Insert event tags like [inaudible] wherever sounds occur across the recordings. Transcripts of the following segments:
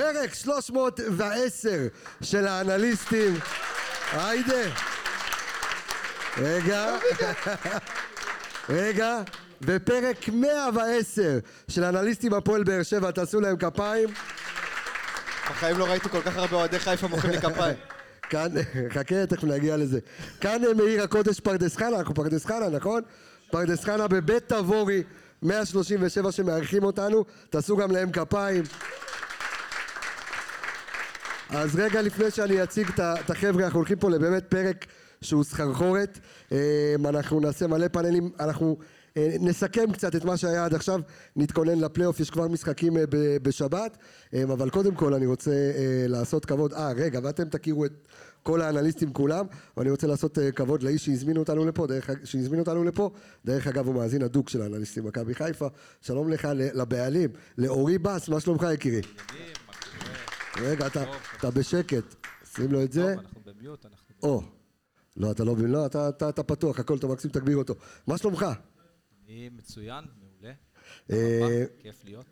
פרק 310 של האנליסטים. היידה. רגע. רגע. ופרק 110 של אנליסטים הפועל באר שבע, תעשו להם כפיים. בחיים לא ראיתי כל כך הרבה אוהדי חיפה מוחאים לי כפיים. [laughs] כאן, חכה, תכף נגיע לזה. כאן מעיר הקודש פרדס חנה, אנחנו פרדס חנה, נכון? פרדס חנה בבית תבורי, 137 שמארחים אותנו, תעשו גם להם כפיים. אז רגע לפני שאני אציג את החבר'ה, אנחנו הולכים פה לבאמת פרק שהוא סחרחורת. אנחנו נעשה מלא פאנלים, אנחנו נסכם קצת את מה שהיה עד עכשיו, נתכונן לפלייאוף, יש כבר משחקים בשבת, אבל קודם כל אני רוצה לעשות כבוד, אה רגע, ואתם תכירו את כל האנליסטים כולם, ואני רוצה לעשות כבוד לאיש שהזמין אותנו לפה, דרך, שהזמין אותנו לפה, דרך אגב הוא מאזין הדוק של האנליסטים מכבי חיפה, שלום לך לבעלים, לאורי בס, מה שלומך יקירי? רגע, אתה, אתה בשקט, שים לו את זה. טוב, אנחנו במיוט, אנחנו... או, לא, אתה לא, לא, אתה, אתה, אתה פתוח, הכל טוב, מקסימום תגביר אותו. מה שלומך? אני מצוין, מעולה. אה, כיף להיות.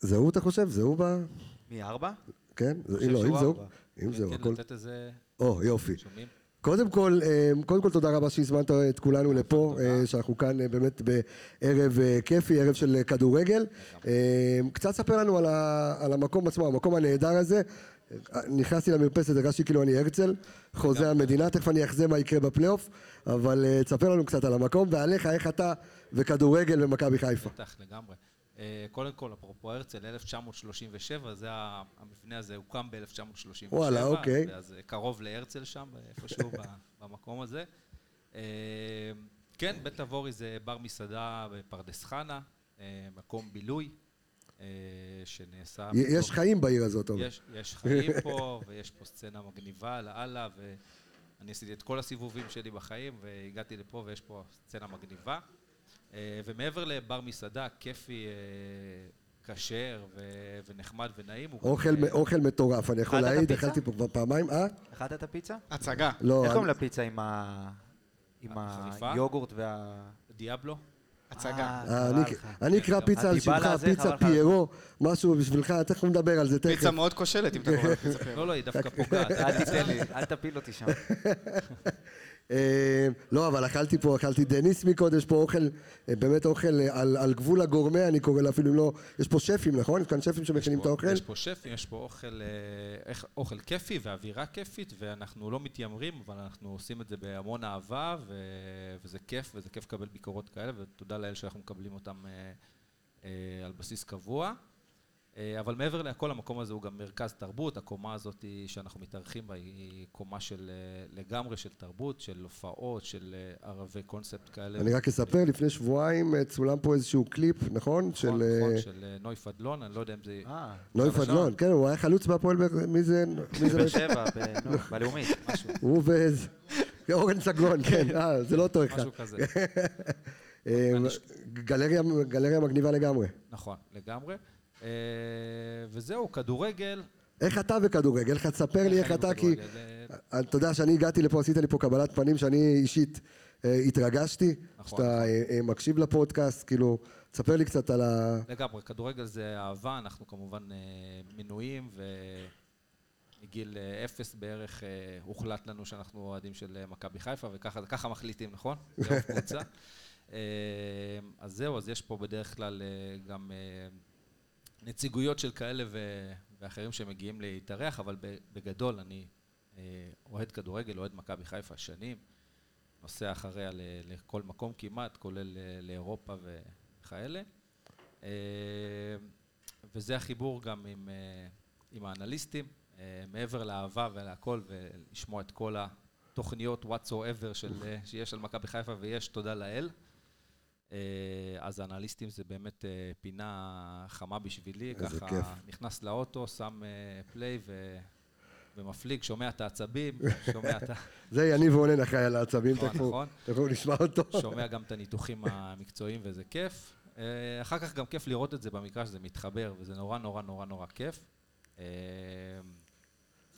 זה הוא, אתה חושב? זה הוא ב... מי, ארבע? כן? אם לא, אם זה הוא. אם זה הוא, כן, הכל... לתת איזה... או, יופי. שומעים? קודם כל, אה, קודם כל תודה רבה שהזמנת את כולנו לפה, אה, שאנחנו כאן אה, באמת בערב כיפי, ערב של כדורגל. קצת ספר לנו על ה- על המקום עצמו, המקום הנהדר הזה. נכנסתי למרפסת, הרגשתי כאילו אני הרצל, חוזה המדינה, תכף אני אחזה מה יקרה בפלייאוף, אבל תספר לנו קצת על המקום ועליך, איך אתה וכדורגל במכבי חיפה. בטח, לגמרי. אה, קודם כל, אפרופו הרצל, 1937, זה המבנה הזה הוקם ב-1937. וואלה, אוקיי. אז אה, קרוב להרצל שם, איפשהו [laughs] במקום הזה. אה, כן, בית תבורי זה בר מסעדה בפרדס חנה, מקום בילוי, שנעשה... יש בתוך- חיים בעיר הזאת, אומר. יש, יש חיים [laughs] פה, ויש פה סצנה מגניבה לאללה, ואני עשיתי את כל הסיבובים שלי בחיים, והגעתי לפה ויש פה סצנה מגניבה. אה, ומעבר לבר מסעדה, כיפי, אה, כשר ונחמד ונעים. הוא גם, אוכל, אה, אוכל מטורף, אני יכול להעיד? אכלתי פה כבר פעמיים, אה? אכלת את הפיצה? הצגה. לא, איך אני- קוראים לפיצה עם ה... עם? היוגורט וה... דיאבלו? הצגה. אני-. אני אקרא פיצה על שמך, פיצה. פיירו, משהו בשבילך, תכף נדבר על זה תכף. פיצה מאוד כושלת אם אתה קורא לפיצה [laughs] פיירו. לא, לא, היא דווקא פוגעת. אל תיתן לי, אל תפיל אותי שם. [laughs] אה, לא, אבל אכלתי פה, אכלתי דניס מקודם, יש פה אוכל, אה, באמת אוכל אה, על, על גבול הגורמה, אני קורא לה אפילו לא, יש פה שפים, נכון? יש כאן שפים שמכינים את האוכל? יש פה שפים, יש פה אוכל, אוכל כיפי ואווירה כיפית, ואנחנו לא מתיימרים, אבל אנחנו עושים את זה בהמון אהבה, וזה כיף, וזה כיף לקבל ביקורות כאלה, ותודה לאל שאנחנו מקבלים אותם על בסיס קבוע. אה, אבל מעבר לכל, המקום הזה הוא גם מרכז תרבות, הקומה הזאת היא- שאנחנו מתארחים בה היא קומה של אה, לגמרי של תרבות, של הופעות, של אה, ערבי קונספט כאלה. אני רק אספר, לפני שבועיים צולם פה איזשהו קליפ, נכון? של נכון, אה, נכון, של נוי פדלון, אני לא יודע אם זה... נוי פדלון, כן, הוא היה חלוץ בהפועל, מי זה? מי זה? באר שבע, בלאומית, משהו. הוא ואיזה... אורן סגרון, כן, אה, זה לא אותו אחד. משהו כזה. [laughs] גלריה גלריה מגניבה לגמרי. נכון, לגמרי. אה, וזהו, כדורגל. איך אתה בכדורגל? איך תספר לי איך אתה, כי אה, אתה יודע שאני הגעתי לפה, עשית לי פה קבלת פנים שאני אישית אה, התרגשתי, נכון. שאתה אה, אה, מקשיב לפודקאסט, כאילו, תספר לי קצת על ה... לגמרי, כדורגל זה אהבה, אנחנו כמובן אה, מנויים, ומגיל אה, אפס בערך אה, הוחלט לנו שאנחנו אוהדים של אה, מכבי חיפה, וככה ככה מחליטים, נכון? [laughs] לאהוב קבוצה. אה, אז זהו, אז יש פה בדרך כלל אה, גם אה, נציגויות של כאלה ו- ואחרים שמגיעים להתארח, אבל בגדול אני אה, אוהד כדורגל, אוהד מכבי חיפה שנים, נוסע אחריה לכל מקום כמעט, כולל אה, לאירופה וכאלה. אה, וזה החיבור גם עם, עם האנליסטים, מעבר לאהבה ולהכל, ולשמוע את כל התוכניות what so ever של, שיש על מכבי חיפה, ויש, תודה לאל. אה, אז האנליסטים זה באמת אה, פינה חמה בשבילי, איזה ככה כיף. נכנס לאוטו, שם אה, פליי ו... ומפליג, שומע את העצבים, [laughs] שומע את ה... זה יניב רונן אחראי על העצבים, נכון, תכף נכון. תכף נשמע אותו. שומע גם את הניתוחים המקצועיים וזה כיף. אה, אחר כך גם כיף לראות את זה במקרא שזה מתחבר, וזה נורא נורא נורא נורא כיף. אה,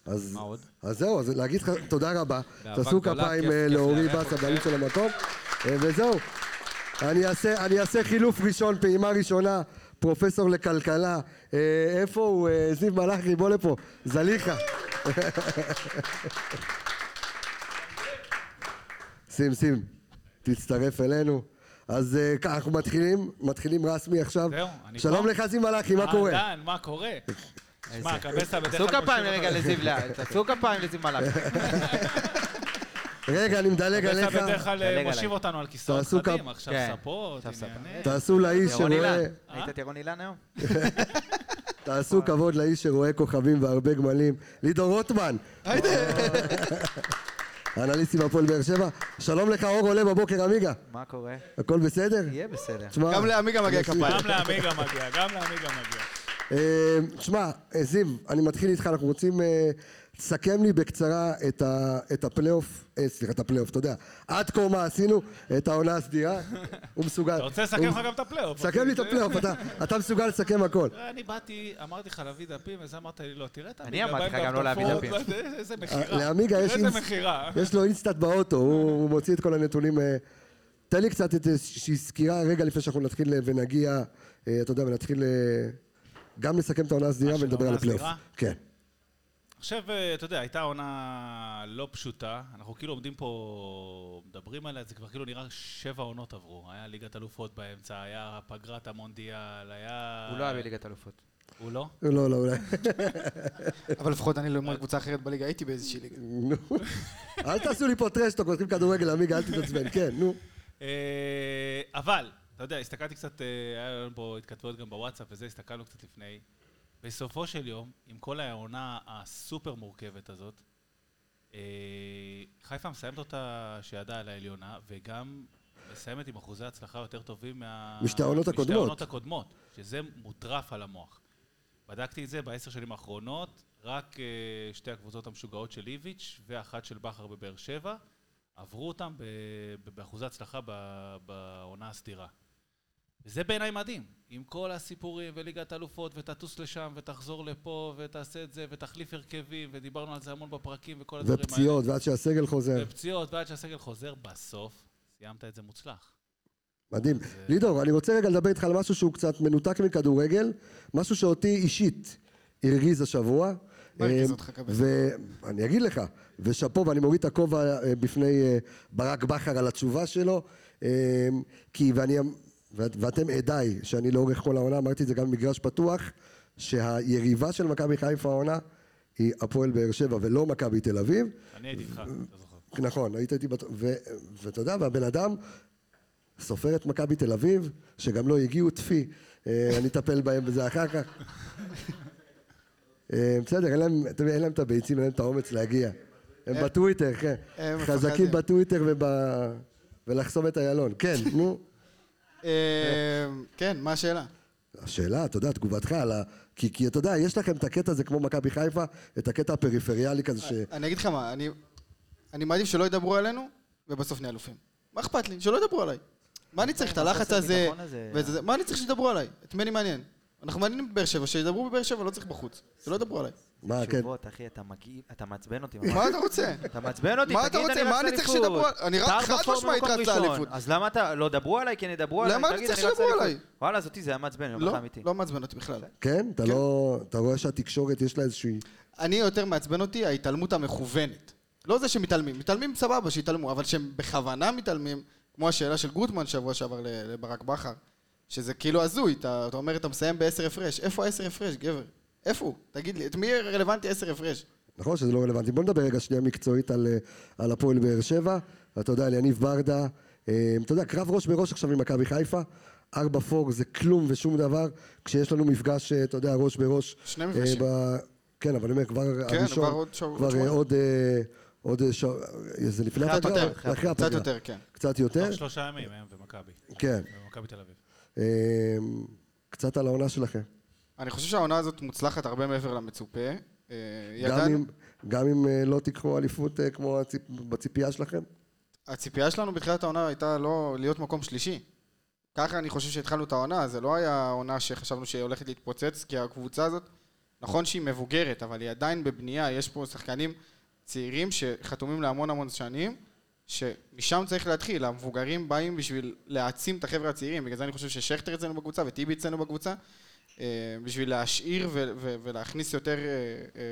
אז, מה עוד? אז זהו, אז להגיד לך תודה רבה. תעשו כפיים אה, לאורי בס. הבעלים של המקום. אה, וזהו. אני אעשה, אני אעשה חילוף ראשון, פעימה ראשונה. פרופסור לכלכלה. אה, איפה הוא? אה, זיו מלאכי, בוא לפה. זליכה. שים, שים, תצטרף אלינו. אז ככה, אנחנו מתחילים, מתחילים רסמי עכשיו. זהו, אני שלום. לך, זיו מלאכי, מה קורה? אהלן, מה קורה? שמע, קבסה בדרך תעשו כלל... כפיים מושיב לרגע אותו- לזיו תעשו כפיים לזיו מלאך. [laughs] רגע, אני מדלג עליך. בדרך כלל דלג מושיב. אותנו על כיסאות חדים, עכשיו כן. ספות, עכשיו ספה. ענייני. תעשו לאיש שרואה... אילן. ראית את ירון אילן היום? [laughs] תעשו כבוד לאיש שרואה כוכבים והרבה גמלים. לידור רוטמן. [laughs] אנליסטי בהפועל באר שבע. שלום לך, אור עולה בבוקר, עמיגה. מה קורה? הכל בסדר? יהיה בסדר. תשמע, גם לעמיגה מגיע כפיים. גם לעמיגה מגיע, גם לעמיגה מגיע. אה, תשמע, אה, זיו, אני מתחיל איתך, אנחנו רוצים... אה, תסכם לי בקצרה את, ה, את הפלייאוף, אה, סליחה, את הפלייאוף, אתה יודע, עד כה מה עשינו, את העונה הסדירה, הוא מסוגל. אתה רוצה לסכם לך גם את הפלייאוף? סכם לי את הפלייאוף, אתה, אתה מסוגל לסכם הכל. אני באתי, אמרתי לך להביא דפים, וזה אמרת לי לא, תראה את אני אמרתי לך גם לא להביא דפים. לא, [laughs] איזה מכירה. לעמיגה יש אינס-. יש לו InStat באוטו, הוא, הוא מוציא את כל הנתונים. אה, תן לי קצת איזושהי סקירה רגע לפני שאנחנו נתחיל אה, ונגיע, אה, אתה יודע, ונתחיל אה, גם לסכם את העונה הסדירה ולדבר על הפלייאוף. כן. עכשיו, אה, אתה יודע, הייתה עונה לא פשוטה. אנחנו כאילו עומדים פה, מדברים עליה, זה כבר כאילו נראה שבע עונות עברו. היה ליגת אלופות באמצע, היה פגרת המונדיאל, היה... הוא לא היה בליגת אלופות. הוא לא? לא, לא, אולי. אבל לפחות אני לא אומר קבוצה אחרת בליגה, הייתי באיזושהי ליגה. נו. אל תעשו לי פה טרשטוק, הולכים כדורגל, עמיגה, אל תתעצבן. כן, נו. אה, אבל, אתה יודע, הסתכלתי קצת, אה, היה לנו פה התכתבויות גם בוואטסאפ וזה, הסתכלנו קצת לפני. בסופו של יום, עם כל העונה הסופר מורכבת הזאת, אה, חיפה מסיימת אותה שידה על העליונה, וגם מסיימת עם אחוזי הצלחה יותר טובים מה... משתי העונות משתי הקודמות. העונות הקודמות, שזה מוטרף על המוח. בדקתי את זה בעשר שנים האחרונות, רק אה, שתי הקבוצות המשוגעות של איביץ' ואחת של בכר בבאר שבע, עברו אותם באחוזי הצלחה בעונה הסדירה. וזה בעיניי מדהים, עם כל הסיפורים וליגת אלופות ותטוס לשם ותחזור לפה ותעשה את זה ותחליף הרכבים ודיברנו על זה המון בפרקים וכל הדברים האלה. ופציעות, ועד שהסגל חוזר. ופציעות ועד שהסגל חוזר, בסוף סיימת את זה מוצלח. מדהים. לידור, אני רוצה רגע לדבר איתך על משהו שהוא קצת מנותק מכדורגל, משהו שאותי אישית הרגיז השבוע. מה הרגיז אה, אותך, קבסה? ואני אגיד לך, ושאפו, ואני מוריד את הכובע אה, בפני אה, ברק בכר על התשובה שלו, אה, כי, ואני, ואת- ואתם עדיי, שאני לאורך כל העונה, אמרתי את זה גם במגרש פתוח, שהיריבה של מכבי חיפה העונה היא הפועל באר שבע ולא מכבי תל אביב. אני הייתי איתך, אתה זוכר. נכון, היית איתי, בת- ואתה יודע, והבן אדם סופר את מכבי תל אביב, שגם לא הגיעו טפי, אה, אני אטפל בהם בזה אחר כך. אה, בסדר, אין להם, אין להם את הביצים, אין להם את האומץ להגיע. הם בטוויטר, כן. חזקים. בטוויטר וב... ולחסום את איילון. כן, נו. אה, כן, מה השאלה? השאלה, אתה יודע, תגובתך על ה... כי, כי אתה יודע, יש לכם את הקטע הזה כמו מכבי חיפה, את הקטע הפריפריאלי כזה ש... אני אגיד לך מה, אני- אני מעדיף שלא ידברו עלינו, ובסוף נהיה אלופים. מה אכפת לי? שלא ידברו עליי. מה אני צריך את הלחץ הזה? מה אני צריך שידברו עליי? את מי אני מעניין? אנחנו מעניינים בבאר שבע, שידברו בבאר שבע, לא צריך בחוץ. שלא ידברו עליי. מה, כן. תשובות, אחי, אתה מגעיל, אתה מעצבן אותי. מה אתה רוצה? אתה מעצבן אותי, מה אתה תגיד, רוצה? אני מה רץ אני צריך. שידברו על- אני רץ- אתה חד משמעית רץ. לאליפות. אז למה אתה, לא דברו עליי, כן ידברו עליי, למה אני תגיד, צריך רץ שידברו. עליי? וואלה, אז אותי זה היה מעצבן, אני אומר לא, אמיתי. לא מעצבן אותי בכלל. כן? אתה לא... אתה רואה שהתקשורת יש לה איזושהי... אני יותר מעצבן אותי ההתעלמות המכוונת. לא זה שמתעלמים, מתעלמים סבבה, שיתעלמו, אבל שהם בכוונה מתעלמים, כמו השאלה של גוטמן שבוע שעבר לברק בכר, שזה כאילו הזוי, אתה אומר אתה מסיים בעשר הפרש, איפה העשר הפרש, גבר? איפה הוא? תגיד לי, את מי רלוונטי עשר הפרש? נכון שזה לא רלוונטי. בוא נדבר רגע שנייה מקצועית על, אה, על הפועל באר שבע. אתה יודע, על יניב ברדה, אה, אתה יודע, קרב ראש בראש עכשיו עם מכבי חיפה. ארבע פור זה כלום ושום דבר, כשיש לנו מפגש, אה, אתה יודע, ראש בראש. שני מפגשים. ב... כן, אבל אני אומר, כבר כן, הראשון, כבר עוד שבוע- כבר עוד. עוד... אה, עוד אה, ש... זה לפני אחרי הפגרה? אחרי קצת הפגרה. יותר, כן. קצת יותר? תוך שלושה ימים הם ומכבי. כן. ומכבי תל אביב. אה, קצת על העונה שלכם. אני חושב שהעונה הזאת מוצלחת הרבה מעבר למצופה. אה, גם ידענו, אם, גם אם אה, לא תיקחו אליפות אה, כמו הציפ... בציפייה שלכם? הציפייה שלנו בתחילת העונה הייתה לא להיות מקום שלישי. ככה אני חושב שהתחלנו את העונה, זה לא היה עונה שחשבנו שהיא הולכת להתפוצץ, כי הקבוצה הזאת, נכון שהיא מבוגרת, אבל היא עדיין בבנייה, יש פה שחקנים צעירים שחתומים להמון המון שנים, שמשם צריך להתחיל, המבוגרים באים בשביל להעצים את החבר'ה הצעירים, בגלל זה אני חושב ששכטר אצלנו בקבוצה וטיבי אצלנו בקבוצה, בשביל להשאיר ו- ו- ולהכניס יותר אה, אה,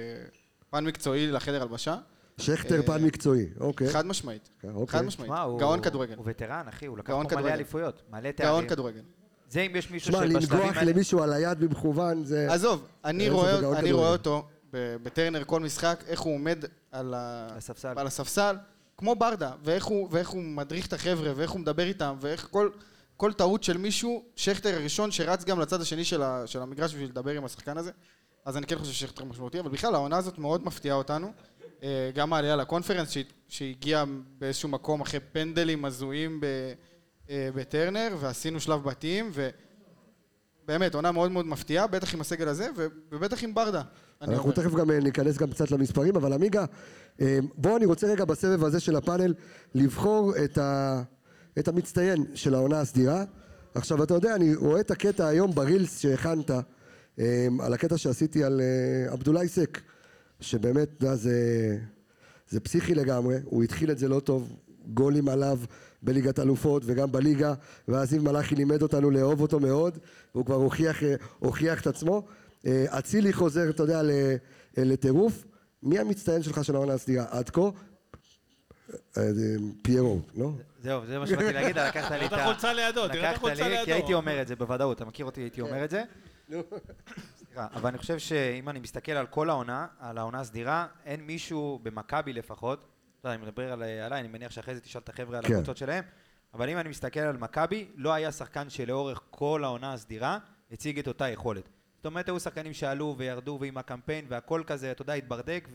פן מקצועי לחדר הלבשה, שכטר אה, פן מקצועי, אוקיי. חד משמעית, אוקיי. חד משמעית, תשמע, הוא- גאון כדורגל, הוא וטרן, אחי, הוא לקח גאון פה מלא. אליפויות, מלא גאון תארים. כדורגל. זה אם יש מישהו שמע, שבשלבים לנגוח האלה... למישהו על היד במכוון זה... עזוב, אני רואה, גאון אני כדורגל. רואה אותו בטרנר כל משחק, איך הוא עומד על. הספסל. על הספסל, כמו ברדה, ואיך הוא, ואיך הוא מדריך את החבר'ה, ואיך הוא מדבר איתם, ואיך כל, כל טעות של מישהו, שכטר הראשון שרץ גם לצד השני של, ה... של המגרש בשביל לדבר עם השחקן הזה, אז אני כן חושב ששכטר משמעותי, אבל בכלל העונה הזאת מאוד מפתיעה אותנו. אה, גם העלייה לקונפרנס שהגיעה באיזשהו מקום אחרי פנדלים הזויים. אה, בטרנר, ועשינו שלב בתים, ו... באמת, עונה מאוד מאוד מפתיעה, בטח עם הסגל הזה, ובטח עם ברדה. אנחנו. תכף גם אה, ניכנס גם קצת למספרים, אבל עמיגה, אה, בוא אני רוצה רגע בסבב הזה של הפאנל לבחור את, ה, את המצטיין של העונה הסדירה. עכשיו אתה יודע, אני רואה את הקטע היום ברילס שהכנת, אה, על הקטע שעשיתי על אה, עבדולאי סק, שבאמת, אתה יודע, זה, זה פסיכי לגמרי, הוא התחיל את זה לא טוב, גולים עליו בליגת אלופות וגם בליגה, ואז זיו מלאכי לימד אותנו לאהוב אותו מאוד, והוא כבר הוכיח, אה, הוכיח את עצמו. אה, אצילי חוזר, אתה יודע, לטירוף. מי המצטיין שלך של העונה הסדירה עד כה? אה, פיירו, לא? זהו, זה מה שבאתי להגיד, [laughs] לקחת לי את תראה את החולצה לידו, תראה את לקחת החולצה לי, כי לידו. הייתי אומר את זה בוודאות, אתה מכיר אותי, הייתי אומר את זה. סליחה, אבל אני חושב שאם אני מסתכל על כל העונה, על העונה הסדירה, אין מישהו, במכבי לפחות, אתה יודע, אני מדבר על- עליי, אני מניח שאחרי זה תשאל את החבר'ה על כן. הקבוצות שלהם, אבל אם אני מסתכל על מכבי, לא היה שחקן שלאורך כל העונה הסדירה הציג את אותה יכולת. זאת אומרת, היו שחקנים שעלו וירדו ועם הקמפיין והכל כזה, אתה יודע, התברדק,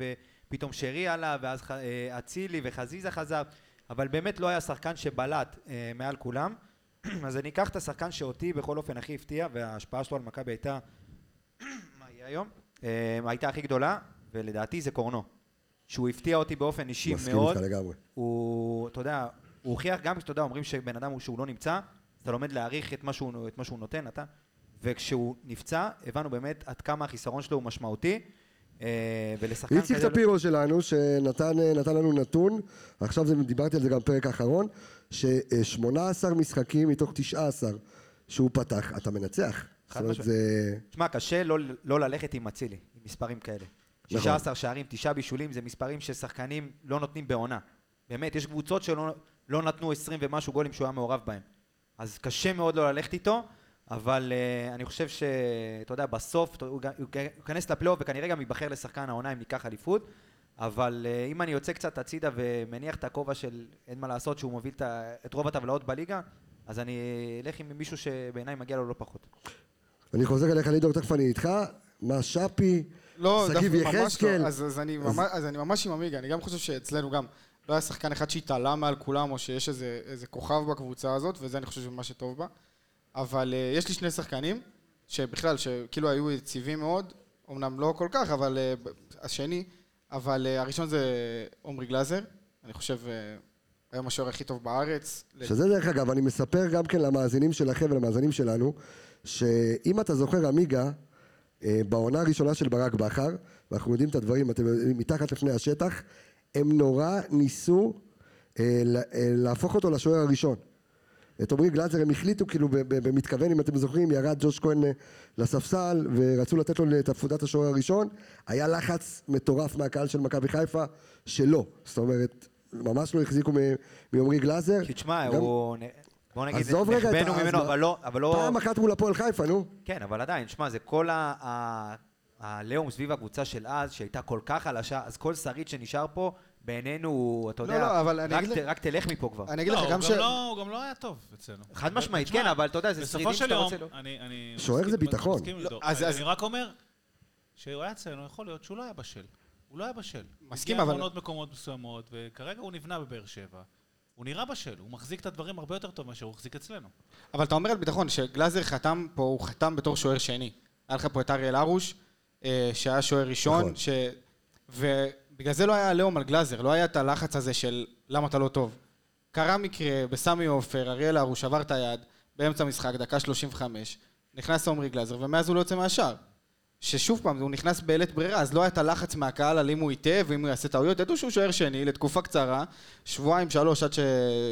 ופתאום שרי עלה, ואז אה, אצילי וחזיזה חזר, אבל באמת לא היה שחקן שבלט אה, מעל כולם. [clears throat] אז אני אקח את השחקן שאותי בכל אופן הכי הפתיע, וההשפעה שלו על מכבי הייתה, [clears throat] מה יהיה היום? אה, הייתה הכי גדולה, ולדעתי זה קורנו. שהוא הפתיע אותי באופן אישי מסכים מאוד. איתך לגמרי. הוא, אתה יודע, הוא הוכיח גם, שאתה יודע, אומרים שבן אדם הוא שהוא לא נמצא, אתה לומד להעריך את מה שהוא, את מה שהוא נותן, אתה. וכשהוא נפצע, הבנו באמת עד כמה החיסרון שלו הוא משמעותי. אה, ולשחקן איציק כזה... טפירו שלנו, שנתן אה, לנו נתון, עכשיו זה, דיברתי על זה גם בפרק האחרון, ש-18 משחקים מתוך 19 שהוא פתח, אתה מנצח. משמעית. זה... תשמע, קשה לא, לא ללכת עם אצילי, עם מספרים כאלה. נכון. 16 שערים, 9 בישולים, זה מספרים ששחקנים לא נותנים בעונה. באמת, יש קבוצות שלא לא נתנו 20 ומשהו גולים שהוא היה מעורב בהם. אז קשה מאוד לא ללכת איתו, אבל uh, אני חושב שאתה יודע, בסוף הוא ייכנס לפלייאוף וכנראה גם ייבחר לשחקן העונה אם ניקח אליפות. אבל uh, אם אני יוצא קצת הצידה ומניח את הכובע של אין מה לעשות שהוא מוביל את רוב הטבלאות בליגה, אז אני אלך עם מישהו שבעיניי מגיע לו לא פחות. אני חוזר אליך לידור, תכף אני איתך, מה שפי, לא, שגיב ממש יחזקאל. לא. אז, אז, אני ממש, אז אני ממש עם עמיגה, אני גם חושב שאצלנו גם לא היה שחקן אחד שהתעלה מעל כולם, או שיש איזה, איזה כוכב בקבוצה הזאת, וזה אני חושב שמה שטוב בה. אבל uh, יש לי שני שחקנים, שבכלל, שכאילו היו יציבים מאוד, אמנם לא כל כך, אבל uh, השני, אבל uh, הראשון זה עומרי גלאזר, אני חושב היום השוער הכי טוב בארץ. שזה דרך אגב, אני מספר גם כן למאזינים שלכם ולמאזינים שלנו, שאם אתה זוכר עמיגה, אה, בעונה הראשונה של ברק בכר, ואנחנו יודעים את הדברים, אתם יודעים, מתחת לפני השטח, הם נורא ניסו אה, אה, להפוך אותו לשוער הראשון. את עמרי גלאזר הם החליטו כאילו במתכוון, אם אתם זוכרים, ירד ג'וש כהן אה, לספסל ורצו לתת לו את תפודת השוער הראשון, היה לחץ מטורף מהקהל של מכבי חיפה שלא, זאת אומרת, ממש לא החזיקו מעמרי גלאזר. כי תשמע, גם- הוא... בוא נגיד, עזוב רגע את נחבאנו ממנו, אבל לא... אבל לא... פעם אחת מול הפועל חיפה, נו. כן, אבל עדיין, שמע, זה כל ה- ה- העליהום סביב הקבוצה של אז, שהייתה כל כך חלשה, אז כל שריד שנשאר פה, בעינינו, הוא, אתה לא, יודע, לא, אבל אני רק אגיד ת- לך- רק תלך מפה כבר. אני אגיד לא, לך, הוא גם גם ש... לא- הוא גם לא היה טוב אצלנו. חד משמעית, כן, אבל אתה יודע, זה בסופו שרידים שאתה רוצה לו. אני... אני שוער מסכים- זה ביטחון. לא, דור. אז- אז- אני רק אומר, שהוא היה אצלנו, יכול להיות שהוא לא היה בשל. הוא לא היה בשל. מסכים, הגיע אבל- מעונות מקומות מסוימות, וכרגע הוא נבנה בבאר שבע. הוא נראה בשל, הוא מחזיק את הדברים הרבה יותר טוב מאשר הוא החזיק אצלנו. אבל אתה אומר על ביטחון, שגלאזר חתם פה, הוא חתם בתור שוער שני. היה לך פה את אריאל הרוש, אה, שהיה שוער ראשון, נכון. ש... ובגלל זה לא היה עליהום על גלאזר, לא היה את הלחץ הזה של למה אתה לא טוב. קרה מקרה בסמי עופר, אריאל הרוש שבר את היד באמצע המשחק, דקה 35, נכנס עומרי גלאזר, ומאז הוא לא יוצא מהשער. ששוב פעם, הוא נכנס בלית ברירה, אז לא היה את הלחץ מהקהל על אם הוא יטעה ואם הוא יעשה טעויות, ידעו שהוא שוער שני לתקופה קצרה, שבועיים, שלוש, עד ש-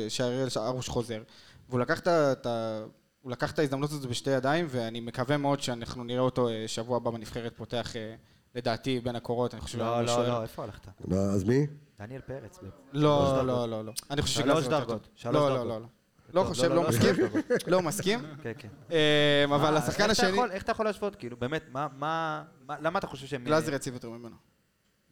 שהראל הרוש חוזר. והוא לקח. את ה- הוא לקח את ההזדמנות הזאת בשתי ידיים, ואני מקווה מאוד שאנחנו נראה אותו אה, שבוע הבא בנבחרת פותח, אה, לדעתי, בין הקורות, אני חושב... לא, לא, לא, איפה הלכת? לא, אז מי? דניאל פרץ. לא. לא, לא, לא. אני חושב טוב. שלוש לא, דרגות. לא, לא, לא. לא חושב, לא, לא לא, מסכים. [laughs] לא מסכים. כן, כן. אה, אבל השחקן השני... איך אתה יכול להשוות? כאילו, באמת, מה- מה... מה- למה אתה חושב שהם... גלאזר יציב יותר ממנו.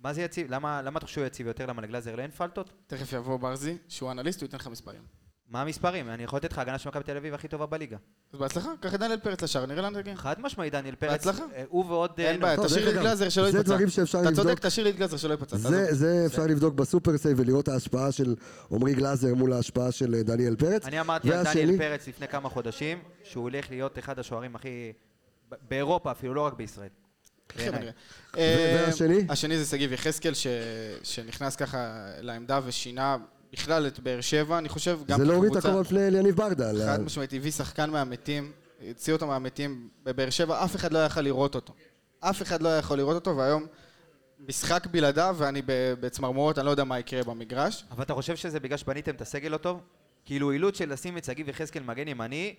מה זה יציב? למה למה אתה חושב שהוא יציב יותר? למה לגלאזר לא אין פלטות? תכף יבוא ברזי, שהוא אנליסט, הוא ייתן לך מספרים. מה המספרים? אני יכול לתת לך הגנה של מכבי תל אביב הכי טובה בליגה. אז בהצלחה, קח את דניאל פרץ לשער, נראה לאן תגיע. חד משמעי דניאל פרץ. בהצלחה. אה, הוא ועוד... אה, אין בעיה, תשאיר לי את גלאזר שלא זה ייפצע. דברים שאפשר אתה לבדוק. צודק, תשאיר לי את גלאזר שלא. תעזוב. זה, זה אפשר לבדוק ב super save ולראות ההשפעה של עמרי גלאזר מול ההשפעה של אה, דניאל פרץ. אני אמרתי על דניאל פרץ לפני כמה חודשים, שהוא הולך להיות אחד השוערים הכי... באירופה אפילו, לא רק בישראל. והשני? השני זה שגיב יחזקאל, ש- שנכנס ככה לעמדה ושינה בכלל את באר שבע, אני חושב, גם זה להוריד את. הכובע בפני אליניב ברדה. חד משמעית, הביא שחקן מהמתים, הוציא אותו מהמתים בבאר שבע, אף אחד לא יכל לראות אותו. אף אחד לא יכול לראות אותו, והיום משחק בלעדיו, ואני ב- בצמרמורות, אני לא יודע מה יקרה במגרש. אבל אתה חושב שזה בגלל שבניתם את הסגל לא טוב? כאילו אילוץ של לשים את שגיב יחזקאל מגן ימני,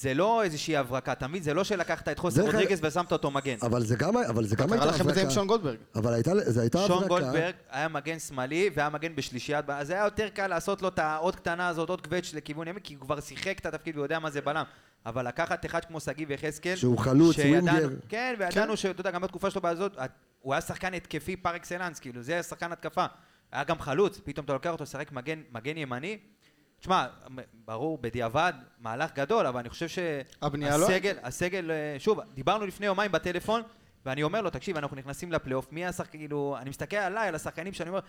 זה לא איזושהי הברקה, אתה מבין? זה לא שלקחת את חוסר רודריגז ושמת אותו מגן. אבל זה גם אבל זה גם קרה הייתה לכם את זה עם הברקה. שון גולדברג. אבל הייתה- זה הייתה שון הברקה. גולדברג היה מגן שמאלי והיה מגן בשלישיית, אז היה יותר קל לעשות לו את העוד קטנה הזאת, עוד קווץ' לכיוון ימין, כי הוא כבר שיחק את התפקיד והוא יודע מה זה בלם. אבל לקחת אחד כמו שגיב יחזקאל, שהוא חלוץ, ווינגר. כן, וידענו שאתה יודע, גם בתקופה שלו בזאת, הוא היה שחקן התקפי פר אקסלנס, כאילו, זה היה שחקן התקפה. היה גם חלוץ, פתאום אתה לוקח אותו לשחק מגן, מגן ימני. תשמע, ברור, בדיעבד, מהלך גדול, אבל אני חושב לא שהסגל, הסגל, אה, שוב, דיברנו לפני יומיים בטלפון, ואני אומר לו, תקשיב, אנחנו נכנסים לפלייאוף, מי השחקן, כאילו, אני מסתכל עליי, על השחקנים שאני אומר,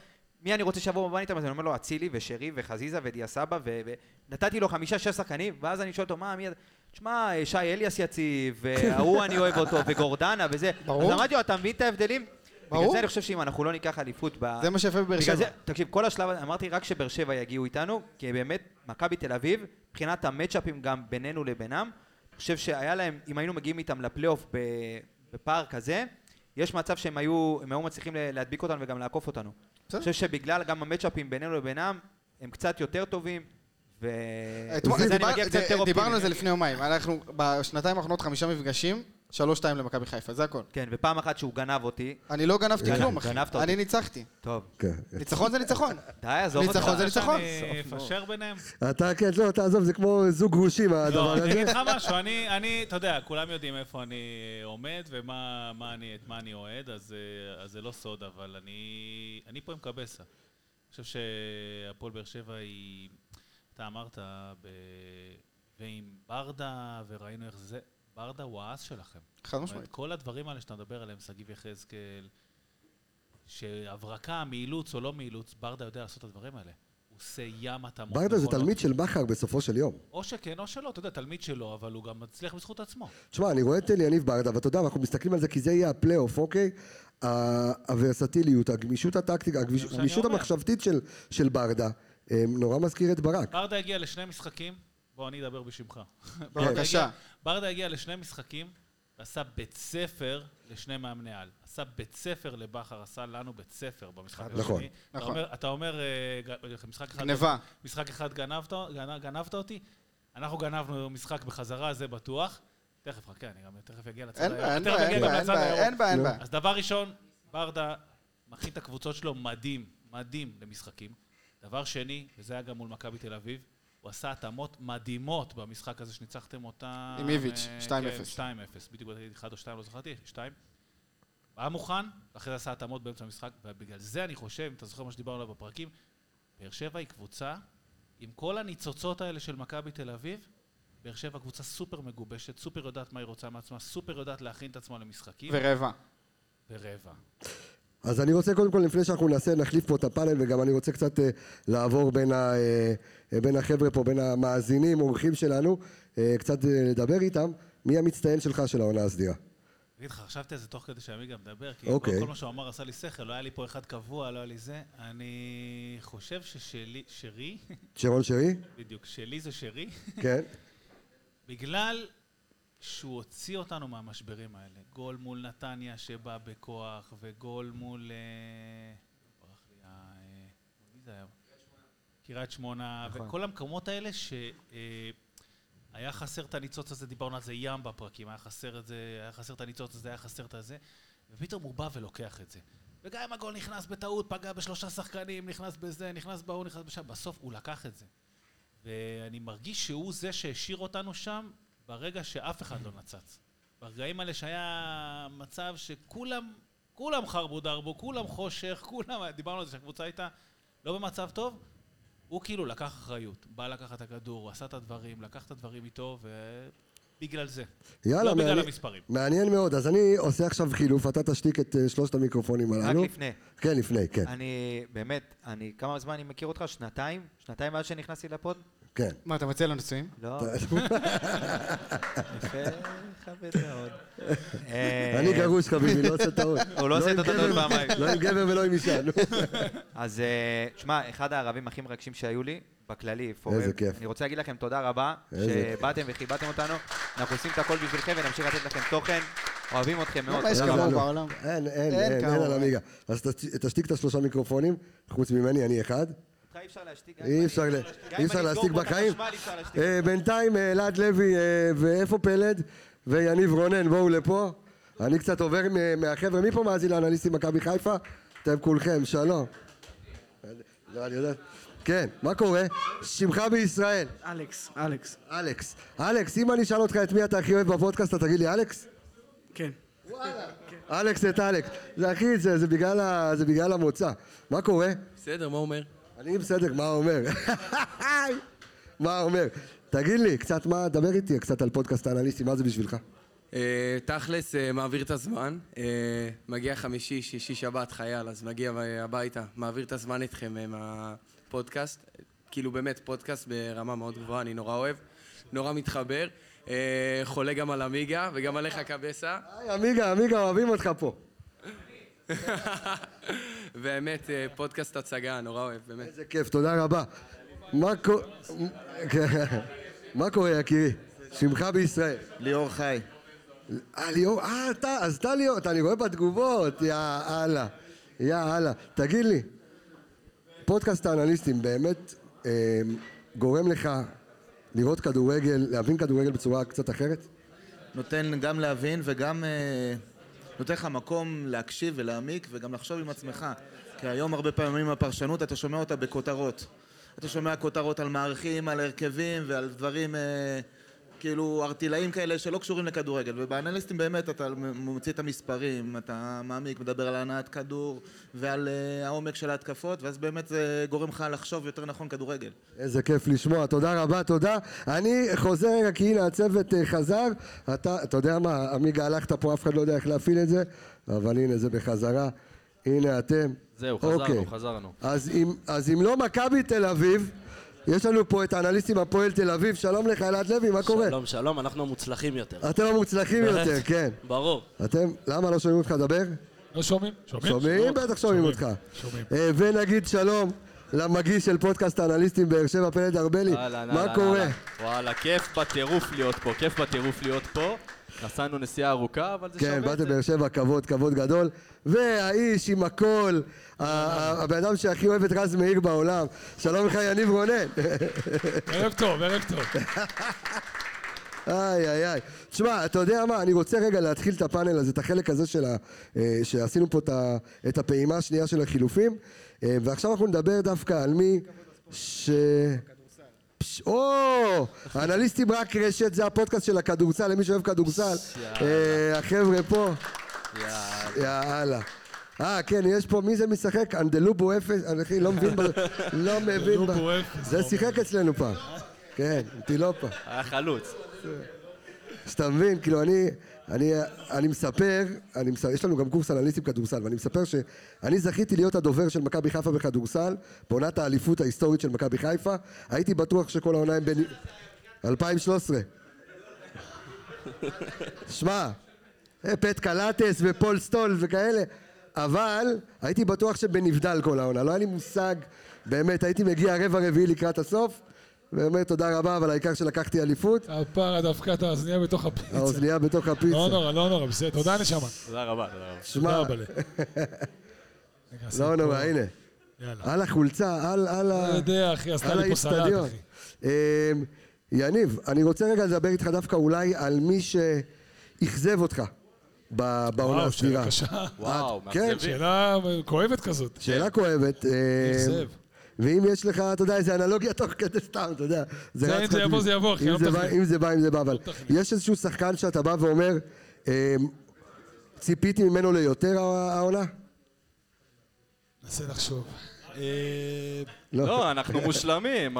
מי אני רוצה שיבוא בבית אז אני אומר לו, אצילי ושרי וחזיזה ודיה סבא, ו- ונתתי לו חמישה, שש שחקנים, ואז אני שואל אותו, מה, מי... תשמע, שי אליאס יציב, [laughs] וההוא אני אוהב אותו, וגורדנה וזה. ברור. אז אמרתי לו, אתה מבין את ההבדלים? בגלל ברור. זה אני חושב שאם אנחנו לא ניקח אליפות ב... זה מה שיפה בבאר בגלל שבע. תקשיב, כל השלב הזה, אמרתי רק שבאר שבע יגיעו איתנו, כי באמת, מכבי תל אביב, מבחינת המצ'אפים גם בינינו לבינם, אני חושב שהיה להם, אם היינו מגיעים איתם לפלייאוף בפער כזה, יש מצב שהם היו, הם היו מצליחים להדביק אותנו וגם לעקוף אותנו. אני חושב שבגלל גם המצ'אפים בינינו לבינם, הם קצת יותר טובים, ו... אתמול- בגלל זה אני דיבר- מגיע קצת זה- יותר אופטימי. דיברנו על זה לפני יומיים. אנחנו בשנתיים האחרונות חמישה מפגשים, שלוש שתיים למכבי חיפה, זה הכל. כן, ופעם אחת שהוא גנב אותי, אני לא גנבתי גנב- כלום, אחי. גנבת אותי. אני ניצחתי. טוב, כן. ניצחון זה ניצחון. [laughs] די, עזוב אותך. ניצחון זה ניצחון. שאני אפשר ביניהם? אתה, כן, לא, תעזוב, זה כמו זוג גרושים הדבר לא, אני הזה. אגיד לך משהו, אני, אני, אתה יודע, כולם יודעים איפה אני עומד ומה מה אני, את מה אני אוהד, אז, אה, אז זה לא סוד, אבל אני, אני פה עם קבסה. אני חושב שהפועל באר שבע היא, אתה אמרת, ב, ועם ברדה, וראינו איך זה, ברדה הוא האס שלכם. חד משמעית. כל הדברים האלה שאתה מדבר עליהם, שגיב יחזקאל, שהברקה, מאילוץ או לא מאילוץ, ברדה יודע לעשות את הדברים האלה. הוא עושה ים התאמות. ברדה זה. תלמיד של בכר בסופו של יום. או שכן או שלא, אתה יודע, תלמיד שלו, אבל הוא גם מצליח בזכות עצמו. תשמע, אני רואה את אליניב ברדה, ואתה יודע, אנחנו מסתכלים על זה כי זה יהיה הפלייאוף, אוקיי? הוורסטיליות, הגמישות שאני הגמישות. המחשבתית של- של ברדה, אה, נורא מזכיר את ברק. ברדה הגיע לשני משחקים, בוא, אני אדבר בשמך. [laughs] בבקשה. הגיע- ברדה הגיע לשני משחקים, ועשה בית ספר לשני מאמני על. עשה בית ספר לבכר, עשה לנו בית ספר במשחק השני. נכון. אתה נכון. אומר- אתה אומר, אה, משחק אחד... גניבה. משחק אחד גנבת, גנ- גנבת אותי, אנחנו גנבנו משחק בחזרה, זה בטוח. תכף, חכה, אני גם תכף אגיע לצד אין הירוק. בעיה, אין בעיה. אין בעיה, אין בעיה. אז דבר ראשון, ברדה מכין את הקבוצות שלו מדהים, מדהים למשחקים. דבר שני, וזה היה גם מול מכבי תל אביב, הוא עשה התאמות מדהימות במשחק הזה שניצחתם אותה... עם איביץ', אה, 2-0. כן, 2-0, בדיוק להגיד 1 או 2, לא זכרתי, 2. היה מוכן, ואחרי זה עשה התאמות באמצע המשחק, ובגלל זה אני חושב, אם אתה זוכר מה שדיברנו עליו בפרקים, באר שבע היא קבוצה, עם כל הניצוצות האלה של מכבי תל אביב, באר שבע קבוצה סופר מגובשת, סופר יודעת מה היא רוצה מעצמה, סופר יודעת להכין את עצמה למשחקים, ורבע. ורבע. אז אני רוצה קודם כל, לפני שאנחנו נעשה, נחליף פה את הפאנל, וגם אני רוצה קצת אה, לעבור בין, ה, אה, בין החבר'ה פה, בין המאזינים, אורחים שלנו, אה, קצת אה, לדבר איתם. מי המצטיין שלך של העונה הסדירה? אגיד לך, חשבתי על זה תוך כדי שעמי גם מדבר, כי אוקיי. כל מה שהוא אמר עשה לי שכל, לא היה לי פה אחד קבוע, לא היה לי זה. אני חושב ששלי, שרי, שרון שרי? בדיוק, שלי זה שרי, כן. בגלל שהוא הוציא אותנו מהמשברים האלה. גול מול נתניה שבא בכוח, וגול מול... אה, ברח לי ה... אה, מי זה היה? קריית שמונה, נכון. וכל המקומות האלה שהיה חסר את הניצוץ הזה, דיברנו על זה ים בפרקים, היה חסר את זה, היה חסר את הניצוץ הזה, היה חסר את הזה, ופתאום הוא בא ולוקח את זה. וגם אם הגול נכנס בטעות, פגע בשלושה שחקנים, נכנס בזה, נכנס בהוא, נכנס בשם, בסוף הוא לקח את זה. ואני מרגיש שהוא זה שהשאיר אותנו שם ברגע שאף אחד לא נצץ. ברגעים האלה שהיה מצב שכולם, כולם חרבו דרבו, כולם חושך, כולם, דיברנו על זה שהקבוצה הייתה לא במצב טוב, הוא כאילו לקח אחריות, בא לקחת את הכדור, עשה את הדברים, לקח את הדברים איתו, ובגלל זה. יאללה, לא בגלל מעניין- המספרים. מעניין מאוד. אז אני עושה עכשיו חילוף, אתה תשתיק את אה, שלושת המיקרופונים רק הללו. לפני. כן, לפני, כן. אני, באמת, אני, כמה זמן אני מכיר אותך? שנתיים? שנתיים מאז שנכנסתי לפוד? כן. מה, אתה מציע לנו נישואים? לא. [laughs] יפה, מכבד מאוד. אה, אני גרוש חביבי, לא עושה טעות. [laughs] הוא לא עושה עם את הטעות פעמיים. לא עם גבר ולא עם אישה. נו. [laughs] אז אה, שמע, אחד הערבים הכי מרגשים שהיו לי, בכללי, for איזה. כיף. אני רוצה להגיד לכם תודה רבה, שבאתם וכיבדתם אותנו. אנחנו עושים את הכל בשבילכם ונמשיך לתת לכם תוכן. אוהבים אתכם מאוד. יש תודה כמוהו. לא. בעולם. אין, אין, אין אין. על עמיגה. אז תש- תשתיק את השלושה מיקרופונים, חוץ ממני, אני אחד. אותך אי אפשר להשתיק. אי אפשר אי אפשר בחיים. אה, בינתיים אה, אלעד לוי אה, ואיפה פלד ויניב רונן, בואו לפה. אני קצת עובר מהחבר'ה, מי פה מאזין לאנליסטים מכבי חיפה? אתם כולכם, שלום. לא, אני יודע. כן, מה קורה? שמך בישראל. אלכס, אלכס, אלכס. אלכס, אם אני אשאל אותך את מי אתה הכי אוהב בפודקאסט, אתה תגיד לי אלכס? כן. אלכס את אלכס. זה אחי, זה, זה, בגלל ה, זה בגלל המוצא. מה קורה? בסדר, מה אומר? אני בסדר, מה אומר? [laughs] מה אומר? תגיד לי, קצת מה, דבר איתי קצת על פודקאסט האנליסטי, מה זה בשבילך? אה, תכלס, אה, מעביר את הזמן. אה, מגיע חמישי, שישי, שבת, חייל, אז מגיע הביתה, מעביר את הזמן איתכם אה, מהפודקאסט. כאילו באמת, פודקאסט ברמה מאוד גבוהה, אני נורא אוהב, נורא מתחבר. חולה גם על עמיגה וגם עליך קבסה. היי, עמיגה, עמיגה, אוהבים אותך פה. [laughs] באמת, אה, פודקאסט הצגה, נורא אוהב, באמת. איזה כיף, תודה רבה. מה קורה? יקירי? שמך בישראל. ליאור חי. אה, ליאור, אה, אתה, אז אתה ליאור, אני רואה בתגובות, יא אללה, יא אללה. תגיד לי, פודקאסט האנליסטים באמת אה, גורם לך לראות כדורגל, להבין כדורגל בצורה קצת אחרת? נותן גם להבין וגם אה, נותן לך מקום להקשיב ולהעמיק וגם לחשוב עם עצמך. כי היום הרבה פעמים הפרשנות, אתה שומע אותה בכותרות. אתה שומע כותרות על מערכים, על הרכבים ועל דברים אה, כאילו ארטילאים כאלה שלא קשורים לכדורגל. ובאנליסטים באמת אתה מוציא את המספרים, אתה מעמיק, מדבר על הנעת כדור ועל אה, העומק של ההתקפות, ואז באמת זה גורם לך לחשוב יותר נכון כדורגל. איזה כיף לשמוע, תודה רבה, תודה. אני חוזר רגע, כי הנה הצוות אה, חזר. אתה, אתה יודע מה, עמיגה הלכת פה, אף אחד לא יודע איך להפעיל את זה, אבל הנה זה בחזרה. הנה אתם. זהו, חזרנו, אוקיי. חזרנו. אז אם, אז אם לא מכבי תל אביב, יש לנו פה את האנליסטים הפועל תל אביב, שלום לך אלעד לוי, מה קורה? שלום, שלום, אנחנו המוצלחים יותר. אתם המוצלחים. יותר, כן. ברור. אתם, למה לא שומעים אותך לדבר? לא שומעים? שומעים? בטח שומעים אותך. שומעים. אה, ונגיד שלום למגיש של פודקאסט האנליסטים באר שבע, פלד ארבלי. מה קורה? וואלה, כיף בטירוף להיות פה, כיף בטירוף להיות פה. נסענו נסיעה ארוכה, אבל זה כן, שווה את באתם זה. באר שבע, כבוד, כבוד גדול. והאיש עם הכל, הבן אדם שהכי אוהב את רז מאיר בעולם. שלום לך, יניב רונן. ערב טוב, ערב טוב. איי, איי, איי. תשמע, אתה יודע מה, אני רוצה רגע להתחיל את הפאנל הזה, את החלק הזה של ה... אה, שעשינו פה את הפעימה השנייה של החילופים, אה, ועכשיו אנחנו נדבר דווקא על מי ש... או, אנליסטים רק רשת, זה הפודקאסט של הכדורסל, למי שאוהב כדורסל. אה, החבר'ה פה, יאללה. אה, כן, יש פה, מי זה משחק? אנדלובו אפס, אני אחי, לא מבין, לא מבין. זה שיחק אצלנו פעם. כן, טילופה. היה חלוץ. אז אתה מבין, כאילו אני, אני, אני מספר, אני מספר, יש לנו גם קורס אנליסטים כדורסל, ואני מספר שאני זכיתי להיות הדובר של מכבי חיפה בכדורסל, בעונת האליפות ההיסטורית של מכבי חיפה, הייתי בטוח שכל העונה הם בין... 2013. שמע, אה, פט קלטס ופול סטול וכאלה, אבל הייתי בטוח שבנבדל כל העונה, לא היה לי מושג, באמת, הייתי מגיע רבע רביעי לקראת הסוף, ואומר תודה רבה, אבל העיקר שלקחתי אליפות, הפרה דווקא את האוזנייה בתוך הפיצה. האוזנייה בתוך הפיצה. לא נורא, לא נורא, בסדר. תודה נשמה. תודה רבה, תודה רבה. שמע, תודה עשיתי [laughs] לא נורא, הנה. יאללה. על החולצה, על, על, לא ה... יודע, אחי, עשתה לי פה סלט. אחי. אמ, יניב, אני רוצה רגע לדבר איתך דווקא אולי על מי שאכזב אותך בעונה וואו, הסדירה. שאלה קשה. וואו, כן. שאלה כואבת כזאת. שאלה כואבת. אמ, אכזב. ואם יש לך, אתה יודע, איזה אנלוגיה תוך כדי סתם, אתה יודע. זה, רץ אם לך זה יבוא, זה יבוא, אחי, אם לא זה בא- תכנן. אם זה בא, אם זה בא, אבל. יש איזשהו שחקן שאתה בא ואומר, אמ, ציפיתי ממנו ליותר העונה? ננסה לחשוב. אה, לא, אנחנו מושלמים.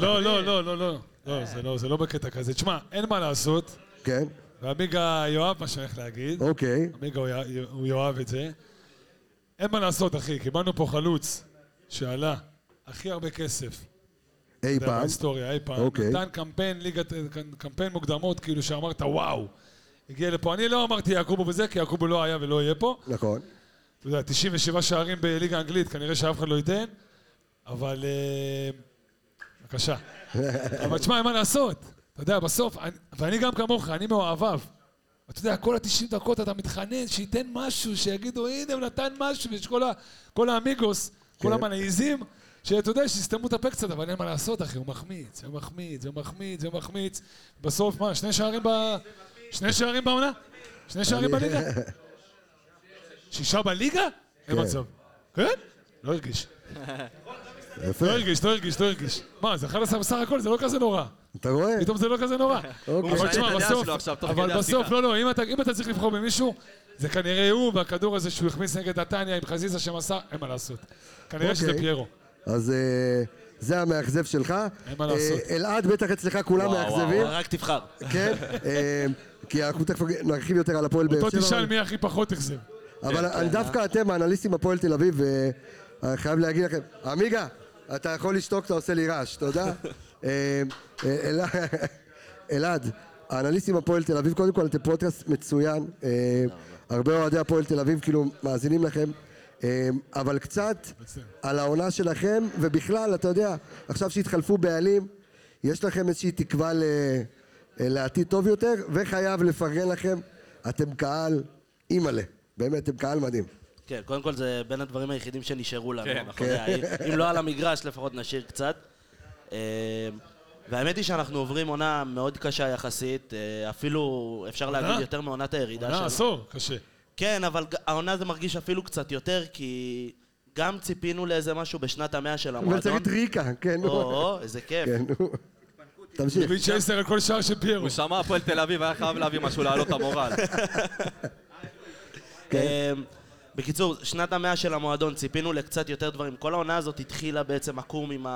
לא, לא, לא, לא, לא. לא, זה לא, זה לא בקטע כזה. תשמע, אין מה לעשות. כן, ועמיגה יואב, מה שאני הולך להגיד. אוקיי. עמיגה הוא יאהב את זה. אין מה לעשות, אחי. קיבלנו פה חלוץ שעלה הכי הרבה כסף. אי פעם. בהיסטוריה, אי פעם. אוקיי. נתן קמפיין, ליגת, קמפיין מוקדמות, כאילו שאמרת, וואו. הגיע לפה. אני לא אמרתי יעקובו וזה, כי יעקובו לא היה ולא יהיה פה. נכון. אתה יודע, 97 שערים בליגה האנגלית, כנראה שאף אחד לא ייתן, אבל... אה, בבקשה. [laughs] אבל תשמע, מה לעשות. אתה יודע, בסוף, אני- ואני גם כמוך, אני מאוהביו. אתה יודע, כל ה-90 דקות אתה מתחנן שייתן משהו, שיגידו, הנה, הוא נתן משהו, ויש כל, ה, כל האמיגוס, כל כן. שאתה יודע, שיסתמו את הפה קצת, אבל אין מה לעשות, אחי, הוא מחמיץ, הוא מחמיץ, הוא מחמיץ, הוא מחמיץ. בסוף, מה, שני שערים ב... שני שערים בעונה? שני שערים בליגה? שישה בליגה? אין כן. מצב. כן? לא הרגיש. יפה. לא הרגיש, לא הרגיש, לא הרגיש. מה, זה 11 בסך הכל, זה לא כזה נורא. אתה רואה? פתאום זה לא כזה נורא. אוקיי. אבל תשמע, בסוף, אבל בסוף. לא, לא, אם אתה- אם אתה צריך לבחור במישהו, זה כנראה הוא, והכדור הזה שהוא הכניס נגד נתניה עם חזיזה שמסר, אין מה לעשות. כנראה שזה אוקיי. פיירו. אז אה, זה המאכזב שלך. אין מה לעשות. אה, אלעד, בטח אצלך כולם וואו, מאכזבים. רק תבחר. כן? [laughs] אה, כי אנחנו תכף נרחיב יותר על הפועל באר אותו שבע. תשאל אבל- מי הכי פחות אכזב. אבל אני דווקא אתם, האנליסטים הפועל תל אביב, חייב להגיד לכם, עמיגה, אתה יכול לשתוק, אתה עושה לי רעש, תודה. [laughs] אה, אל- אלעד, האנליסטים הפועל תל אביב, קודם כל אתם פודקאסט מצוין, הרבה אוהדי הפועל תל אביב כאילו מאזינים לכם, אבל קצת על העונה שלכם, ובכלל, אתה יודע, עכשיו שהתחלפו בעלים, יש לכם איזושהי תקווה ל- אה, לעתיד טוב יותר, וחייב לפרגן לכם, אתם קהל אימא'לה, באמת, אתם קהל מדהים. כן, קודם כל זה בין הדברים היחידים שנשארו לנו. כן, אתה יודע, אם- אם לא על המגרש, לפחות נשאיר קצת. אה, והאמת היא שאנחנו עוברים עונה מאוד קשה יחסית, אה, אפילו אפשר להגיד עונה? יותר מעונת הירידה עונה שלנו. עשור, קשה. כן, אבל העונה זה מרגיש אפילו קצת יותר, כי גם ציפינו לאיזה משהו בשנת המאה של אבל צריך המועדון. את ריקה, כן, או, איזה כיף. כן, נו. תמשיך. ביץ' עשר על כל שער של פיירו. הוא שמע הפועל תל אביב, היה חייב להביא משהו להעלות את המורל. [laughs] אמ, בקיצור, שנת המאה של המועדון, ציפינו לקצת יותר דברים. כל העונה הזאת התחילה בעצם עקום עם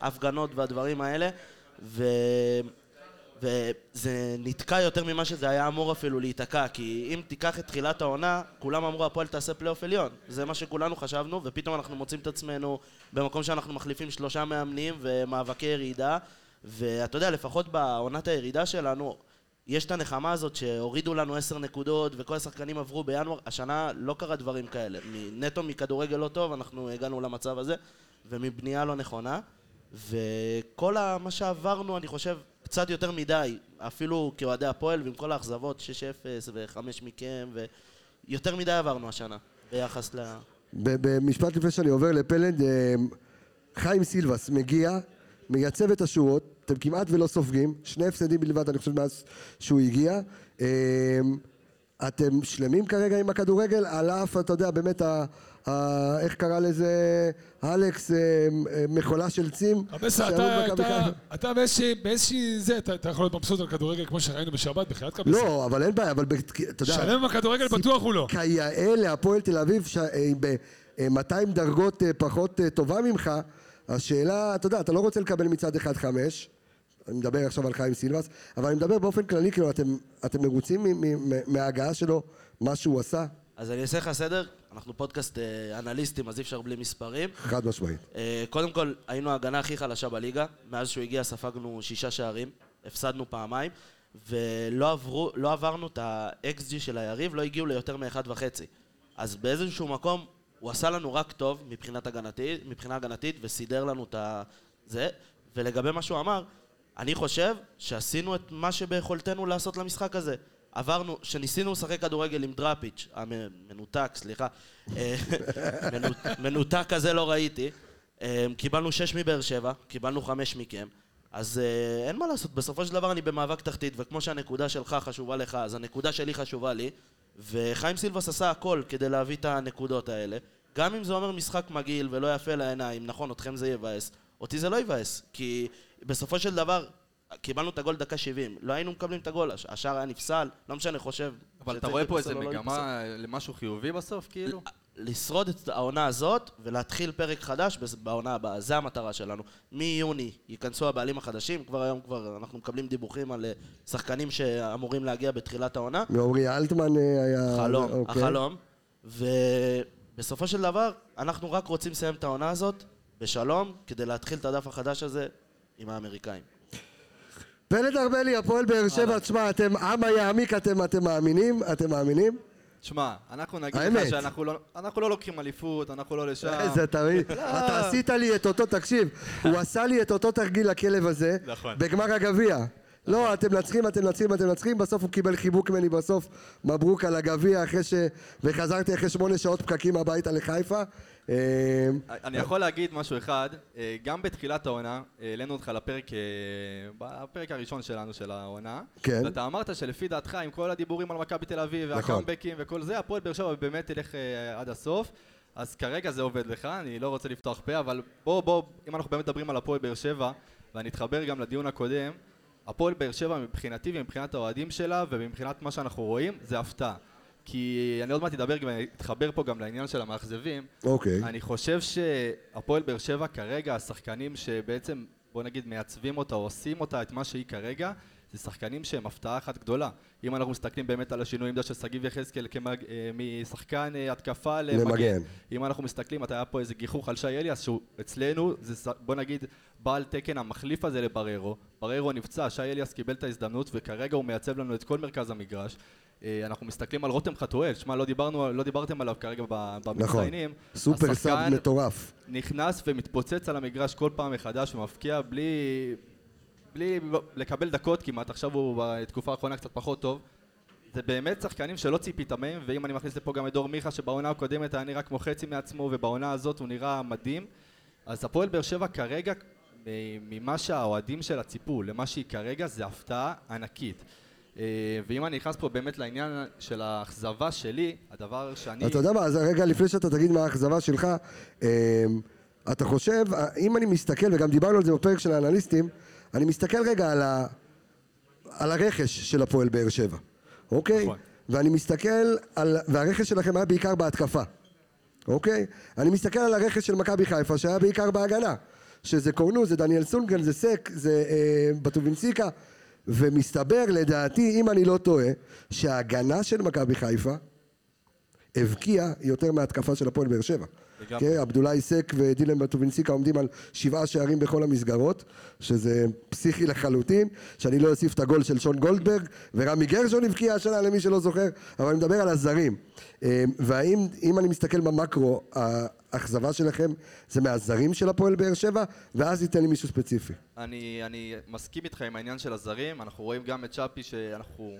ההפגנות והדברים האלה, ו... וזה נתקע יותר ממה שזה היה אמור אפילו להיתקע, כי אם תיקח את תחילת העונה, כולם אמרו הפועל תעשה פלייאוף עליון. זה מה שכולנו חשבנו, ופתאום אנחנו מוצאים את עצמנו במקום שאנחנו מחליפים שלושה מאמנים ומאבקי ירידה, ואתה יודע, לפחות בעונת הירידה שלנו, יש את הנחמה הזאת שהורידו לנו עשר נקודות וכל השחקנים עברו בינואר, השנה לא קרה דברים כאלה. נטו מכדורגל לא טוב, אנחנו הגענו למצב הזה, ומבנייה לא נכונה. וכל מה שעברנו, אני חושב, קצת יותר מדי, אפילו כאוהדי הפועל, ועם כל האכזבות, 6-0 ו-5 מכם, ויותר מדי עברנו השנה, ביחס ל... במשפט לפני שאני עובר לפלד, אה, חיים סילבס מגיע, מייצב את השורות, אתם כמעט ולא סופגים, שני הפסדים בלבד, אני חושב, מאז שהוא הגיע. אה, אתם שלמים כרגע עם הכדורגל, על אף, אתה יודע, באמת, איך קרא לזה, אלכס, אה, אה, מכולה של צים. אתה- באיזושהי- זה, אתה יכול להיות מבסוט על כדורגל כמו שראינו בשבת, בחייאת קבסה. לא, אבל אין בעיה, אבל אתה יודע... שלם עם הכדורגל בטוח הוא לא. כיאה להפועל תל אביב, ב-200 דרגות אה, פחות אה, טובה ממך, השאלה, אתה יודע, אתה לא רוצה לקבל מצד אחד חמש, אני מדבר עכשיו על חיים סילבס, אבל אני מדבר באופן כללי, כאילו, אתם, אתם מרוצים מ- מ- מ- מההגעה שלו, מה שהוא עשה? אז אני אעשה לך סדר, אנחנו פודקאסט אה, אנליסטים, אז אי אפשר בלי מספרים. חד משמעית. אה, קודם כל, היינו ההגנה הכי חלשה בליגה. מאז שהוא הגיע ספגנו שישה שערים, הפסדנו פעמיים, ולא עברו, לא עברנו את ה-XG של היריב, לא הגיעו ליותר מאחד וחצי. אז באיזשהו מקום, הוא עשה לנו רק טוב מבחינת הגנתית, מבחינה הגנתית, וסידר לנו את ה... זה. ולגבי מה שהוא אמר, אני חושב שעשינו את מה שביכולתנו לעשות למשחק הזה. עברנו, שניסינו לשחק כדורגל עם דראפיץ', המנותק, סליחה, אה, [laughs] מנות- מנותק כזה לא ראיתי. אה, קיבלנו שש מבאר שבע, קיבלנו חמש מכם. אז אה, אין מה לעשות, בסופו של דבר אני במאבק תחתית, וכמו שהנקודה שלך חשובה לך, אז הנקודה שלי חשובה לי, וחיים סילבס עשה הכל כדי להביא את הנקודות האלה. גם אם זה אומר משחק מגעיל ולא יפה לעיניים, נכון, אתכם זה יבאס, אותי זה לא יבאס, כי בסופו של דבר, קיבלנו את הגול דקה 70, לא היינו מקבלים את הגול, הש- השער היה נפסל, לא משנה, חושב. אבל אתה רואה פה איזה לא מגמה למשהו חיובי בסוף, כאילו? לשרוד את העונה הזאת ולהתחיל פרק חדש בס- בעונה הבאה, זה המטרה שלנו. מיוני ייכנסו הבעלים החדשים, כבר היום כבר אנחנו מקבלים דיווחים על אה, שחקנים שאמורים להגיע בתחילת העונה. מעורי אלטמן אה, היה... חלום, אוקיי. החלום. ובסופו של דבר, אנחנו רק רוצים לסיים את העונה הזאת בשלום, כדי להתחיל את הדף החדש הזה עם האמריקאים. פלד ארבלי, הפועל באר שבע, תשמע, אתם עם היעמיק, אתם אתם מאמינים? אתם מאמינים? תשמע, אנחנו נגיד האמת. לך שאנחנו לא, אנחנו לא לוקחים אליפות, אנחנו לא לשם. איזה תמיד. אתה עשית לי את אותו, תקשיב, הוא [laughs] עשה לי את אותו תרגיל לכלב הזה, נכון. בגמר הגביע. לא, אתם מנצחים, אתם מנצחים, אתם מנצחים, בסוף הוא קיבל חיבוק ממני בסוף, מברוק על הגביע אחרי ש... וחזרתי אחרי שמונה שעות פקקים הביתה לחיפה. אה, אני יכול להגיד משהו אחד, אה, גם בתחילת העונה, אה, העלינו אותך לפרק, בפרק הראשון שלנו של העונה, כן. ואתה אמרת שלפי דעתך, עם כל הדיבורים על מכבי תל אביב, נכון. והקאמבקים וכל זה, הפועל באר שבע באמת תלך עד הסוף. אז כרגע זה עובד לך, אני לא רוצה לפתוח פה, אבל בוא, בוא, אם אנחנו באמת מדברים על הפועל באר שבע, ואני אתחבר גם לדיון הקודם, הפועל באר שבע מבחינתי ומבחינת האוהדים שלה ומבחינת מה שאנחנו רואים, זה הפתעה. כי אני עוד מעט אדבר, גם- אתחבר פה גם לעניין של המאכזבים. אוקיי. אני חושב שהפועל באר שבע כרגע, השחקנים שבעצם, בוא נגיד, מעצבים אותה, או עושים אותה, את מה שהיא כרגע, זה שחקנים שהם הפתעה אחת גדולה. אם אנחנו מסתכלים באמת על השינוי עמדה של שגיב יחזקאל כמג... אה, משחקן אה, התקפה למגן. למגן. אם אנחנו מסתכלים, אתה היה פה איזה גיחוך על שי אליאס, שהוא אצלנו, זה בוא נגיד, בעל תקן המחליף הזה לבררו. בררו נפצע, שי אליאס קיבל את ההזדמנות, וכרגע הוא מייצב לנו את כל מרכז המגרש. אה, אנחנו מסתכלים על רותם חתואל, שמע, לא, דיברנו, לא דיברתם עליו כרגע ב- נכון. במצטיינים. סופר סאב מטורף. נכנס ומתפוצץ על המגרש כל פעם מחדש ומפקיע בלי, בלי לקבל דקות כמעט, עכשיו הוא בתקופה האחרונה קצת פחות טוב. זה באמת שחקנים שלא ציפית מהם, ואם אני מכניס לפה גם את דור מיכה שבעונה הקודמת היה נראה כמו חצי מעצמו ובעונה הזאת הוא נראה מדהים אז הפועל באר שבע כרגע, ממה שהאוהדים שלה ציפו למה שהיא כרגע זה הפתעה ענקית ואם אני נכנס פה באמת לעניין של האכזבה שלי, הדבר שאני... אתה יודע מה, אז רגע לפני שאתה תגיד מה האכזבה שלך, אמ, אתה חושב, אם אני מסתכל, וגם דיברנו על זה בפרק של האנליסטים, אני מסתכל רגע על, ה, על הרכש של הפועל באר שבע, אוקיי? נכון. ואני מסתכל על, והרכש שלכם היה בעיקר בהתקפה, אוקיי? אני מסתכל על הרכש של מכבי חיפה שהיה בעיקר בהגנה, שזה קורנו, זה דניאל סונגרן, זה סק, זה אה, בטובינסיקה, ומסתבר לדעתי, אם אני לא טועה, שההגנה של מכבי חיפה הבקיע יותר מההתקפה של הפועל באר שבע. לגמרי. כן, עבדולאי סק ודילן בטובינסיקה עומדים על שבעה שערים בכל המסגרות, שזה פסיכי לחלוטין, שאני לא אוסיף את הגול של שון גולדברג, ורמי גרשון הבקיע השנה למי שלא זוכר, אבל אני מדבר על הזרים. אה, והאם, אם אני מסתכל במקרו, האכזבה שלכם זה מהזרים של הפועל באר שבע, ואז ייתן לי מישהו ספציפי. אני, אני מסכים איתך עם העניין של הזרים, אנחנו רואים גם את שפי שאנחנו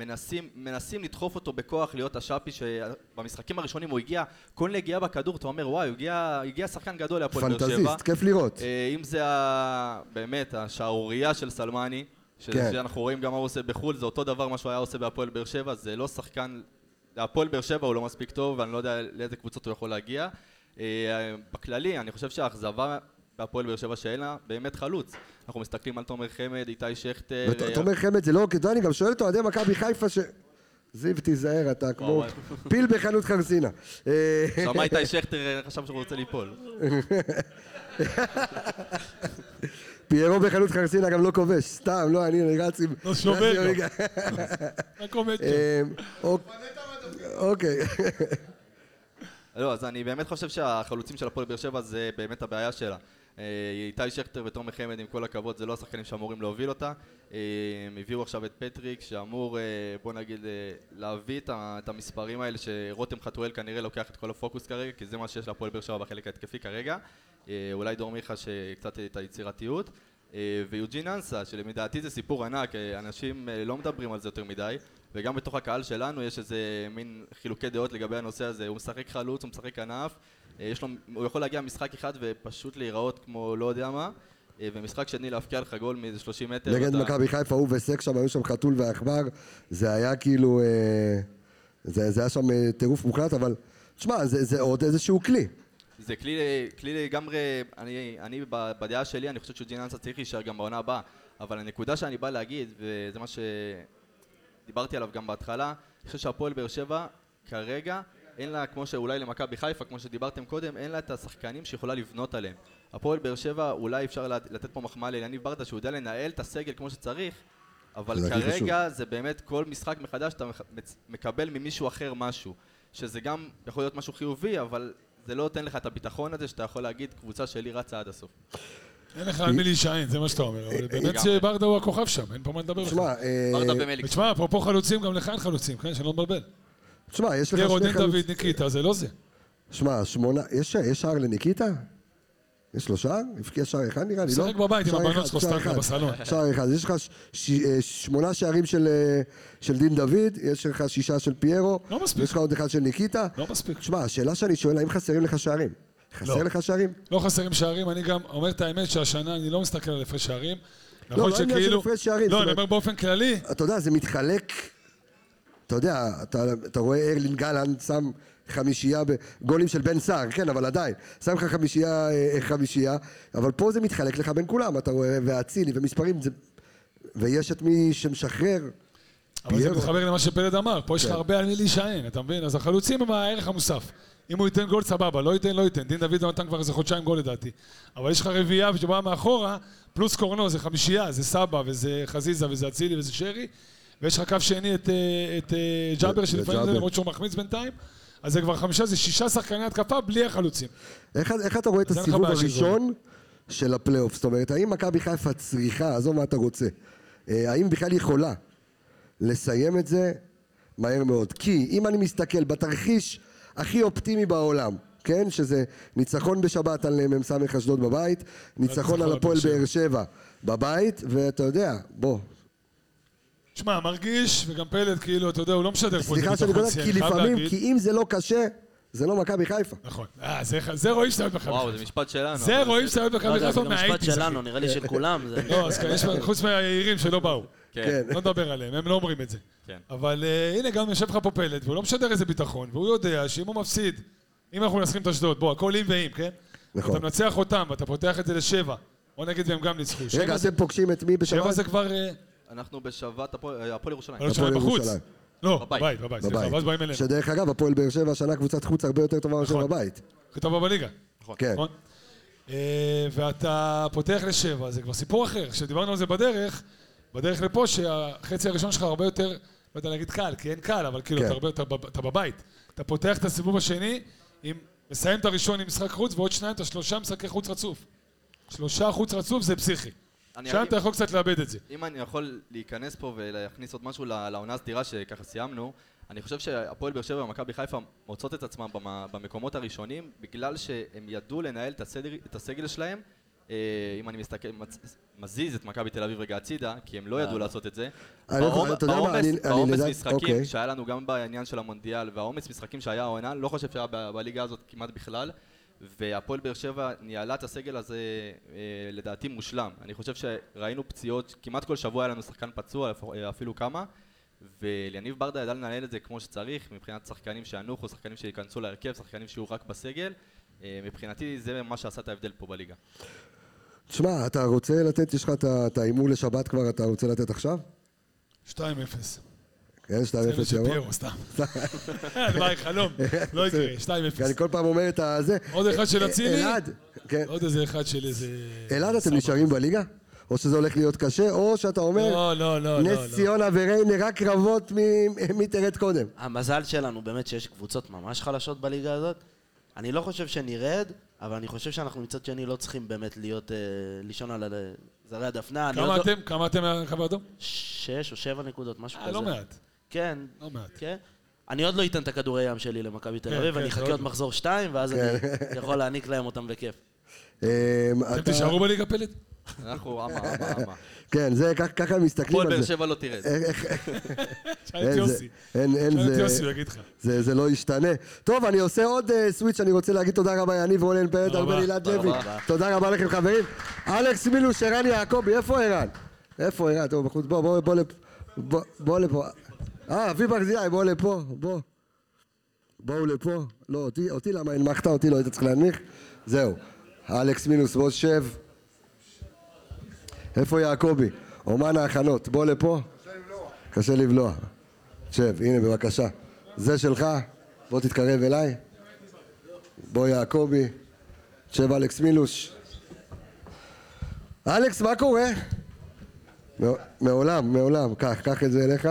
מנסים, מנסים לדחוף אותו בכוח להיות השאפי שבמשחקים הראשונים הוא הגיע, כל נגיעה בכדור אתה אומר וואי, הוא הגיע, הגיע שחקן גדול להפועל באר שבע. פנטזיסט, כיף לראות. אה, אם זה ה... באמת השערורייה של סלמני, ש... כן. שאנחנו רואים גם מה הוא עושה בחו"ל, זה אותו דבר מה שהוא היה עושה בהפועל באר שבע, זה לא שחקן, להפועל באר שבע הוא לא מספיק טוב, ואני לא יודע לאיזה קבוצות הוא יכול להגיע. אה, בכללי, אני חושב שהאכזבה בהפועל באר שבע שאין לה באמת חלוץ. אנחנו מסתכלים על תומר חמד, איתי שכטר... אה, ותומר חמד זה לא, אני גם שואל את אוהדי מכבי חיפה ש... זיו תיזהר, אתה כמו. פיל בחנות חרסינה. אה, שמע איתי שכטר אה, חשב שהוא רוצה ליפול. פיירו בחנות חרסינה גם לא כובש, סתם, לא, אני אני רץ עם... לא שובר גם. רק עומד שם. אה, אוק- אוקיי. לא, אז אני באמת חושב שהחלוצים של הפועל באר שבע זה באמת הבעיה שלה. אה, איתי שכטר ותומר חמד, עם כל הכבוד, זה לא השחקנים שאמורים להוביל אותה. אה, הם הביאו עכשיו את פטריק, שאמור, אה, בוא נגיד, להביא את המספרים האלה, שרותם חתואל כנראה לוקח את כל הפוקוס כרגע, כי זה מה שיש להפועל באר שבע בחלק ההתקפי כרגע. אולי דור מיכה שקצת את היצירתיות. ויוג'ין אנסה, שלדעתי זה סיפור ענק, אנשים לא מדברים על זה יותר מדי, וגם בתוך הקהל שלנו יש איזה מין חילוקי דעות לגבי הנושא הזה, הוא משחק חלוץ, הוא משחק כנף, אה, יש לו, הוא יכול להגיע משחק אחד ופשוט להיראות כמו לא יודע מה, אה, ומשחק שני להפקיע לך גול מאיזה 30 מטר. נגד מכבי חיפה, הוא וסק שם, היו שם חתול ועכבר, זה היה כאילו... אה, זה זה היה שם טירוף מוחלט, אבל... תשמע, זה זה עוד איזשהו כלי. זה כלי, כלי לגמרי, אני, אני בדעה שלי, אני חושב שג'ין אנסה צריך להישאר גם בעונה הבאה, אבל הנקודה שאני בא להגיד, וזה מה שדיברתי עליו גם בהתחלה, אני חושב שהפועל באר שבע כרגע, אין לה, כמו שאולי למכבי חיפה, כמו שדיברתם קודם, אין לה את השחקנים שיכולה לבנות עליהם. הפועל באר שבע, אולי אפשר לת- לתת פה מחמאה ליניב ברדה, שהוא יודע לנהל את הסגל כמו שצריך, אבל זה כרגע זה באמת כל משחק מחדש אתה מקבל ממישהו אחר משהו. שזה גם יכול להיות משהו חיובי, אבל זה לא נותן לך את הביטחון הזה שאתה יכול להגיד קבוצה שלי רצה עד הסוף. אין לך על מי להישען, זה מה שאתה אומר. אבל באמת לגמרי. שברדה הוא הכוכב שם, אין פה מה לדבר תשמע, בכלל. אה, ברדה במליקסון. ותשמע, אפרופו חלוצים, גם לך אין חלוצים, כן? שאני לא מבלבל. תשמע, יש לך שני חלוצים. דוד ניקיטה, זה לא זה. שמע, שמונה... יש יש שער לניקיטה? יש לו שער? הבקיע שער אחד נראה לי, לא? משחק בבית עם הבנות שלו, אחד. בסלון. שער אחד. יש לך אה, שמונה שערים של, אה, של דין דוד, יש לך שישה של פיירו, לא מספיק. יש לך עוד אחד של ניקיטה. לא מספיק. תשמע, השאלה שאני שואל, האם חסרים לך שערים? חסר לא. לך שערים? לא חסרים שערים, אני גם אומר את האמת שהשנה אני לא מסתכל על הפרש שערים. נכון לא עניין של שכאילו... הפרש שערים, לא, אני אומר באופן כללי, אתה יודע, זה מתחלק, אתה יודע, אתה, אתה רואה ארלין גלנט שם חמישייה בגולים של בן סער, כן, אבל עדיין, שם לך חמישייה, אה, חמישייה, אבל פה זה מתחלק לך בין כולם, אתה רואה, ואצילי ומספרים, זה, ויש את מי שמשחרר. אבל זה. מתחבר למה שפלד אמר, פה יש לך כן. הרבה על מי להישען, אתה מבין? אז החלוצים הם הערך המוסף. אם הוא ייתן גול סבבה, לא ייתן, לא ייתן. דין דוד נתן כבר איזה חודשיים גול לדעתי. אבל יש לך רביעייה שבאה מאחורה, פלוס קורנו, זה חמישייה, זה סבא, וזה חזיזה, וזה אצילי, וזה שרי. ויש לך קו שני את, אה, את אה, ג'אבר, שלפעמים זה. למרות שהוא מחמיץ בינתיים. אז זה כבר חמישה, זה שישה שחקני התקפה בלי החלוצים. איך, איך אתה רואה את הסיבוב הראשון של הפלייאוף? זאת אומרת, האם מכבי חיפה צריכה, עזוב מה אתה רוצה, אה, האם בכלל יכולה לסיים את זה מהר מאוד? כי אם אני מסתכל בתרחיש הכי אופטימי בעולם, כן? שזה ניצחון בשבת על מ"ס אשדוד בבית, ניצחון על הפועל על באר שבע בבית, ואתה יודע, בוא, שמע, מרגיש, וגם פלד, כאילו, אתה יודע, הוא לא משדר פה את סליחה שאני שיא, כי לפעמים. כי אם זה לא קשה, זה לא מכבי חיפה. נכון. אה, זה- זה רואים שאתה אוהב מכבי וואו, חיפה. זה משפט שלנו. זה רואים שאתה אוהב לא מכבי חיפה זה גם משפט מהאייטיז. שלנו, נראה לי של כולם. זה- לא, אז כן, יש חוץ מהיהירים שלא באו. כן. לא נדבר עליהם, הם לא אומרים את זה. כן. אבל אה, הנה, גם יושב לך פה פלד, והוא לא משדר איזה ביטחון, והוא יודע שאם הוא מפסיד, אם אנחנו מנצחים את אשדוד, בוא, הכל אם ואם, כן? נכון. אתה מנצח אותם, ואתה פותח את זה לשבע. בוא נגיד והם גם ניצחו. רגע, שבע זה- אתם פוגשים את מי שבע בשבת? זה כבר... אה, אנחנו בשבת הפועל הפועל ירושלים. לא שלהם בחוץ. ירושלים. לא, בבית. בבית, סליחה. ואז באים אלינו. שדרך אגב, הפועל באר שבע השנה קבוצת חוץ הרבה יותר טובה מאשר נכון. בבית. הכי טובה בליגה. כן. נכון? אה, ואתה פותח לשבע, זה כבר סיפור אחר. כשדיברנו על זה בדרך, בדרך לפה, שהחצי הראשון שלך הרבה יותר, לא יודע להגיד קל, כי אין קל, אבל כאילו, כן. אתה הרבה יותר, אתה בבית. אתה פותח את הסיבוב השני, עם, מסיים את הראשון עם משחק חוץ, ועוד שניים, אתה שלושה משחקי חוץ רצוף. שלושה חוץ רצוף זה פסיכי. שם אתה יכול קצת לאבד את זה. אם אני יכול להיכנס פה ולהכניס עוד משהו לעונה הסדירה שככה סיימנו, אני חושב שהפועל באר שבע ומכבי חיפה מוצאות את עצמם במ- במקומות הראשונים בגלל שהם ידעו לנהל את הסדר, את הסגל שלהם. אה, אם אני מסתכל, מזיז את מכבי תל אביב רגע הצידה, כי הם לא ידעו לעשות את זה. לא- בעומס- בעומס לדעת- משחקים אוקיי. שהיה לנו גם בעניין של המונדיאל והעומס משחקים שהיה העונה, לא חושב שהיה בליגה הזאת כמעט בכלל. והפועל באר שבע ניהלה את הסגל הזה אה, לדעתי מושלם. אני חושב שראינו פציעות, כמעט כל שבוע היה לנו שחקן פצוע, אה, אפילו כמה, וליניב ברדה ידע לנהל את זה כמו שצריך, מבחינת שחקנים שינוחו, שחקנים שייכנסו להרכב, שחקנים שיהיו רק בסגל. אה, מבחינתי זה מה שעשה את ההבדל פה בליגה. תשמע, אתה רוצה לתת, יש לך את ההימור לשבת כבר, אתה רוצה לתת עכשיו? 2-0. כן, 2-0 זה של ירוק. פיירו, סתם. [laughs] דבר חלום, לא יקרה, 2-0. כי אני כל פעם אומר את הזה. עוד אחד של אצילי? אלעד, כן. עוד איזה אחד של איזה... אלעד, אתם. נשארים בליגה? או שזה הולך להיות קשה, או שאתה אומר, לא, לא, לא, לא. נס ציונה וריינה רק קרבות מ- מי תרד קודם. המזל שלנו באמת שיש קבוצות ממש חלשות בליגה הזאת. אני לא חושב שנרד, אבל אני חושב שאנחנו מצד שני לא צריכים באמת להיות, אה, לישון על זרי הדפנה. אני כמה לא- אתם, כמה אתם מהקו האדום? שש או שבע נקודות, משהו אה, כזה. לא מעט. כן. לא מעט. כן. אני עוד לא אתן את הכדורי ים שלי למכבי תל כן, אביב, כן, אני זה אחכה עוד לא. מחזור שתיים, ואז אני כן. יכול להעניק להם אותם בכיף. אמ, אתם תישארו בליגה פלט? אנחנו אמה, אמה, אמה. כן, זה, ככה הם מסתכלים הפועל על באר זה. שבע לא תרד. איך- שאל את אין, זה- יוסי. אין, אין, שאל את זה- יוסי, הוא יגיד לך. זה, זה לא ישתנה. טוב, אני עושה עוד uh, סוויץ', אני רוצה להגיד תודה רבה, יניב פרד, תודה ארבל תודה לוי. תודה רבה לכם חברים. אלכס מילוש, ערן יעקבי, איפה ערן? איפה ערן? טוב, בחוץ, בוא, בוא, בוא לפה. בוא, בוא לפה. אה, אבי ברזילי, בוא לפה, בוא. בואו לפה. לא, אותי, אותי למה הנמכת? אותי לא היית צריך להנמיך? זהו. אלכס מינוס, בוא שב. איפה יעקבי? אומן ההכנות, בוא לפה. קשה לבלוע. שב, הנה בבקשה. זה שלך, בוא תתקרב אליי. בוא יעקבי. שב אלכס מילוש. אלכס, מה קורה? מע- מעולם, מעולם. קח, קח את זה אליך.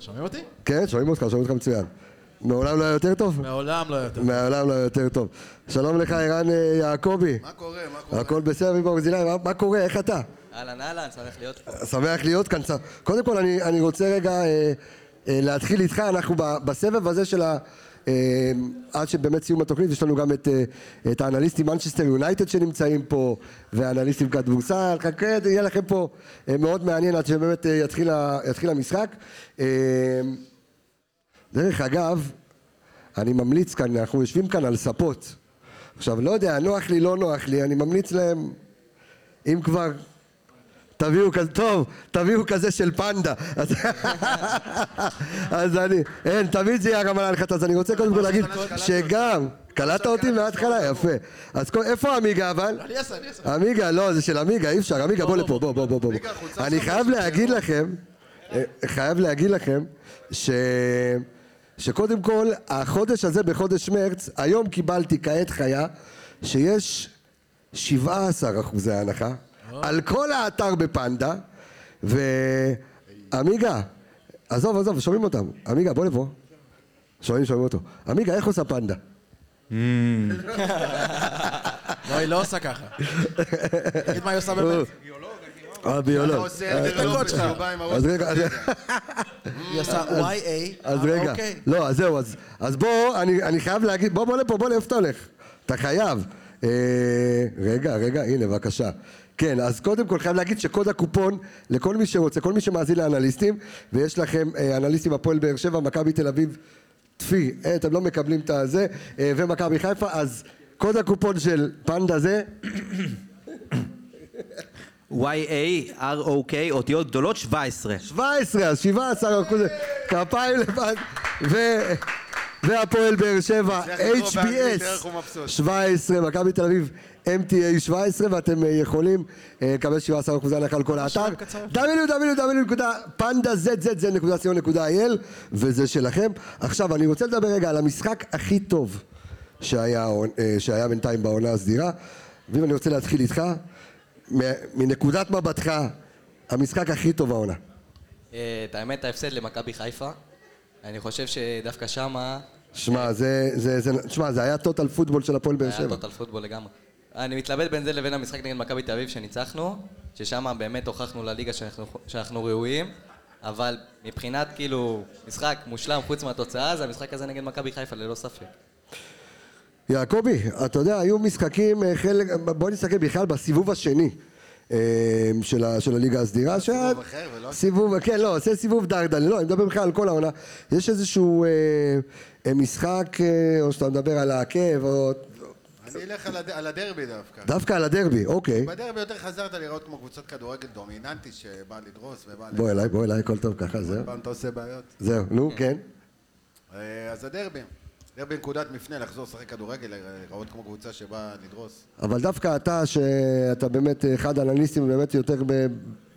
שומעים אותי? כן, שומעים אותך, שומעים אותך מצוין. מעולם לא היה יותר טוב? מעולם לא יותר. מעולם לא היה יותר טוב. שלום לך, ערן אה, יעקבי. מה קורה? מה קורה? הכל בסדר, אבי ברזילי, מה- מה קורה? איך אתה? אהלן אהלן, שמח להיות פה. שמח להיות כאן. קודם כל, אני, אני רוצה רגע אה, אה, להתחיל איתך. אנחנו ב, בסבב הזה של ה... אה, עד שבאמת סיום התוכנית, יש לנו גם את, אה, את האנליסטים מנצ'סטר יונייטד שנמצאים פה, ואנליסטים כדורסל. חכה, יהיה לכם פה אה, מאוד מעניין עד שבאמת אה, יתחיל, יתחיל המשחק. אה, דרך אגב, אני ממליץ כאן, אנחנו יושבים כאן על ספות. עכשיו, לא יודע, נוח לי, לא נוח לי, אני ממליץ להם, אם כבר תביאו כזה, טוב, תביאו כזה של פנדה. אז, [laughs] אז אני, אין, תמיד זה יהיה הרמה להנחתה, אז אני רוצה קודם כל להגיד שגם, קלטת אותי מההתחלה, יפה. אז איפה עמיגה אבל? אני אעשה, אני אעשה. עמיגה, לא, זה של עמיגה, אי אפשר, עמיגה, בוא לפה, בוא, בוא, בוא, בוא. אני חייב להגיד לכם, אה, חייב להגיד לכם, ש... שקודם כל, החודש הזה בחודש מרץ, היום קיבלתי כעת חיה, שיש 17 אחוזי הנחה, על כל האתר בפנדה, ועמיגה, עזוב, עזוב, שומעים אותם, עמיגה, בוא לפה. שומעים, שומעים אותו. עמיגה, איך עושה פנדה? [laughs] לא, היא לא עושה ככה. [laughs] תגיד מה היא עושה באמת. הביולוג. אתה עושה את הדקות שלך. אז רגע, אז- [laughs] היא עושה YA. אז אה, רגע, אוקיי. לא, אז זהו, אז, אז בוא, אני, אני חייב להגיד, בוא, בוא לפה, בוא, לאיפה אתה הולך? אתה חייב. אה, רגע, רגע, הנה, בבקשה. כן, אז קודם כל חייב להגיד שקוד הקופון לכל מי שרוצה, כל מי שמאזין לאנליסטים, ויש לכם אה, אנליסטים הפועל באר שבע, מכבי תל אביב, טפי, אה, אתם לא מקבלים את הזה, אה, ומכבי חיפה, אז קוד הקופון של פנדה זה, Y-A-R-O-K, אותיות גדולות 17. 17, אז 17 אחוז, כפיים לבד, ו... והפועל באר שבע, HBS הוא מבסוט. 17, מכבי תל אביב, MTA 17, ואתם אה, יכולים אה, לקבל 17 אחוזי הנחה על כל האתר. www.pandazz.co.il וזה שלכם. עכשיו, אני רוצה לדבר רגע על המשחק הכי טוב שהיה, אה, שהיה בינתיים בעונה הסדירה, ואם אני רוצה להתחיל איתך, מנקודת מבטך, המשחק הכי טוב העונה. אה, את האמת, ההפסד למכבי חיפה. אני חושב שדווקא שמה שמע, זה, זה, זה, שמע, זה היה טוטל פוטבול של הפועל באר היה שבע. טוטל פוטבול לגמרי. אני מתלבט בין זה לבין המשחק נגד מכבי תל אביב שניצחנו, ששם באמת הוכחנו לליגה שאנחנו, שאנחנו ראויים, אבל מבחינת כאילו משחק מושלם חוץ מהתוצאה, זה המשחק הזה נגד מכבי חיפה ללא ספק. יעקבי, אתה יודע, היו משחקים, אה, חלק, בוא נסתכל בכלל בסיבוב השני אה, של, ה, של הליגה הסדירה. סיבוב אחר ולא- סיבוב, כן, לא, זה סיבוב דרדלה, לא, אני מדבר בכלל על כל העונה. יש איזשהו אה, אה, משחק, אה, או שאתה מדבר על העקב, או... אני אלך על הד- על הדרבי דווקא. דווקא על הדרבי, אוקיי. בדרבי יותר חזרת לראות כמו קבוצת כדורגל דומיננטי שבאה לדרוס ובאה... בוא אליי, בוא אליי, הכל טוב ככה, זהו. פעם אתה עושה בעיות. זהו, נו, כן. אז הדרבי. דרבי נקודת מפנה, לחזור לשחק כדורגל, לראות כמו קבוצה שבאה לדרוס. אבל דווקא אתה, שאתה באמת אחד האנליסטים באמת יותר ב-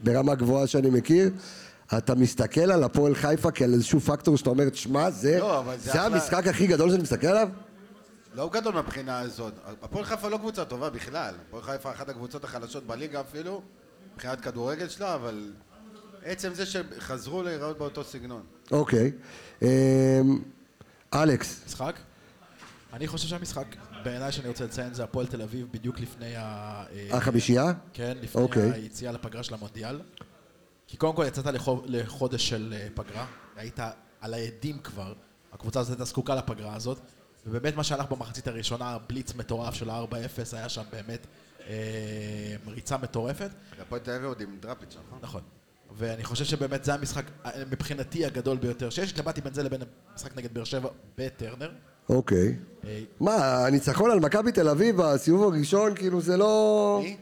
ברמה גבוהה שאני מכיר, אתה מסתכל על הפועל חיפה כעל איזשהו פקטור שאתה אומר, תשמע, זה, לא, זה זה אחלה." המשחק הכי גדול שאני מסתכל עליו? לא גדול מהבחינה הזאת. הפועל חיפה לא קבוצה טובה בכלל. הפועל חיפה אחת הקבוצות החלשות בליגה אפילו, מבחינת כדורגל שלה, אבל עצם זה שחזרו להיראות באותו סגנון. אוקיי. אמ, אלכס, משחק? אני חושב שהמשחק, בעיניי שאני רוצה לציין, זה הפועל תל אביב בדיוק לפני ה... אה, החמישייה? כן, לפני אוקיי. היציאה לפגרה של המונדיאל. כי קודם כל יצאת לחו- לחודש של אה, פגרה, היית על העדים כבר, הקבוצה הזאת הייתה זקוקה לפגרה הזאת, ובאמת מה שהלך במחצית הראשונה, בליץ מטורף של ה-4-0, היה שם באמת אה, ריצה מטורפת. הפועל תל אביב עוד עם דראפיץ', נכון? נכון. ואני חושב שבאמת זה המשחק אה, מבחינתי הגדול ביותר שיש. התלבטתי בין זה לבין המשחק נגד באר שבע בטרנר. אוקיי. אה, מה, הניצחון על מכבי תל אביב בסיבוב הראשון, כאילו זה לא... מי?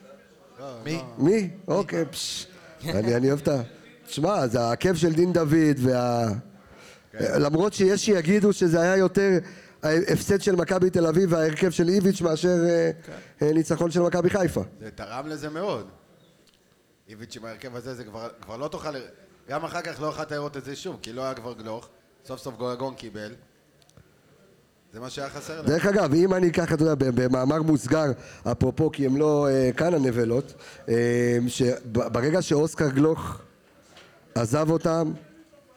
מי? מי? אוקיי, פשש. אני אני אוהב את ה... תשמע, זה העקב של דין דוד וה... למרות שיש שיגידו שזה היה יותר הפסד של מכבי תל אביב וההרכב של איביץ' מאשר אה, אה, ניצחון של מכבי חיפה. זה תרם לזה מאוד. איביץ' עם ההרכב הזה, זה כבר, כבר לא תוכל... גם אחר כך לא יכולת לראות את זה שוב, כי לא היה כבר גלוך. סוף סוף גולגון קיבל. זה מה שהיה חסר להם. דרך אגב, אם אני אקח, אתה יודע, במאמר מוסגר, אפרופו, כי הם לא אה, כאן הנבלות, אה, שברגע שאוסקר גלוך עזב אותם,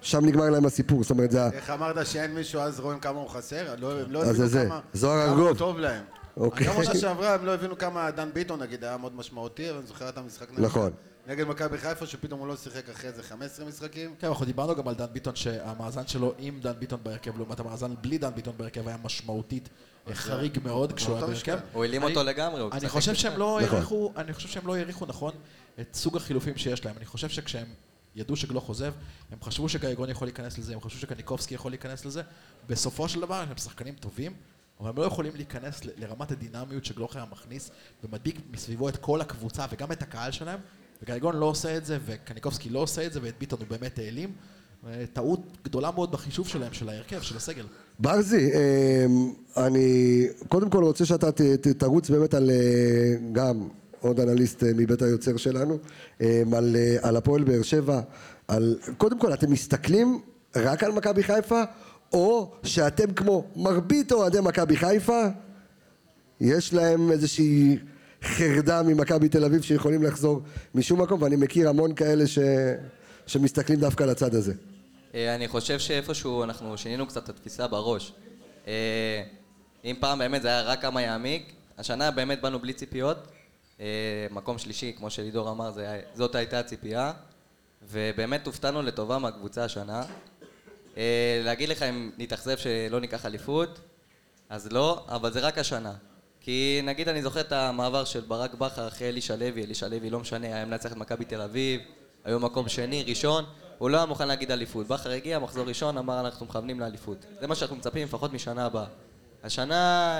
שם נגמר להם הסיפור. זאת אומרת, זה. איך אמרת שאין מישהו אז רואים כמה הוא חסר? לא, הם לא הבינו. כמה, זוהר ארגוב. טוב להם. אוקיי. גם עונה שעברה הם לא הבינו כמה דן ביטון נגיד היה מאוד משמעותי, אבל אני זוכר את המשחק נגד- נכון. נגד מכבי חיפה, שפתאום הוא לא שיחק אחרי איזה 15 משחקים. כן, אנחנו דיברנו גם על דן ביטון, שהמאזן שלו עם דן ביטון בהרכב, לעומת המאזן בלי דן ביטון בהרכב, היה משמעותית אה, חריג מאוד כשהוא היה בהרכב. הוא העלים אני- אותו לגמרי, הוא אני חושב. שהם לא נכון. העריכו, אני חושב שהם לא העריכו נכון את סוג החילופים שיש להם. אני חושב שכשהם ידעו שגלוך עוזב, הם חשבו שגייגון יכול להיכנס לזה, הם חשבו שקניקובסקי יכול להיכנס לזה. בסופו של דבר הם שחקנים טובים, אבל הם לא יכולים להיכנס לרמת הדינמיות שגלוך היה מכניס, ומדביק מסביבו את כל הקבוצה וגם את הקהל שלהם. וגייגון לא עושה את זה, וקניקובסקי לא עושה את זה, ואת ביטון הוא באמת העלים. אה, טעות גדולה מאוד בחישוב שלהם, של ההרכב, של הסגל. ברזי, אה, אני קודם כל רוצה שאתה תרוץ באמת על אה, גם עוד אנליסט מבית היוצר שלנו, על, על הפועל באר שבע, על, קודם כל אתם מסתכלים רק על מכבי חיפה, או שאתם כמו מרבית אוהדי מכבי חיפה, יש להם איזושהי חרדה ממכבי תל אביב שיכולים לחזור משום מקום, ואני מכיר המון כאלה ש, שמסתכלים דווקא לצד הזה. אה, אני חושב שאיפשהו אנחנו שינינו קצת את התפיסה בראש. אה, אם פעם באמת זה היה רק כמה יעמיק, השנה באמת באנו בלי ציפיות. אה, מקום שלישי, כמו שלידור אמר, זה זאת הייתה הציפייה. ובאמת הופתענו לטובה מהקבוצה השנה. להגיד לך אם נתאכזב שלא ניקח אליפות, אז לא, אבל זה רק השנה. כי נגיד אני זוכר את המעבר של ברק בכר אחרי אלישע לוי, אלישע לוי לא משנה, היה מנצח את מכבי תל אביב, היו מקום שני, ראשון, הוא לא היה מוכן להגיד אליפות. בכר הגיע, מחזור ראשון, אמר אנחנו מכוונים לאליפות. זה מה שאנחנו מצפים לפחות משנה הבאה. השנה...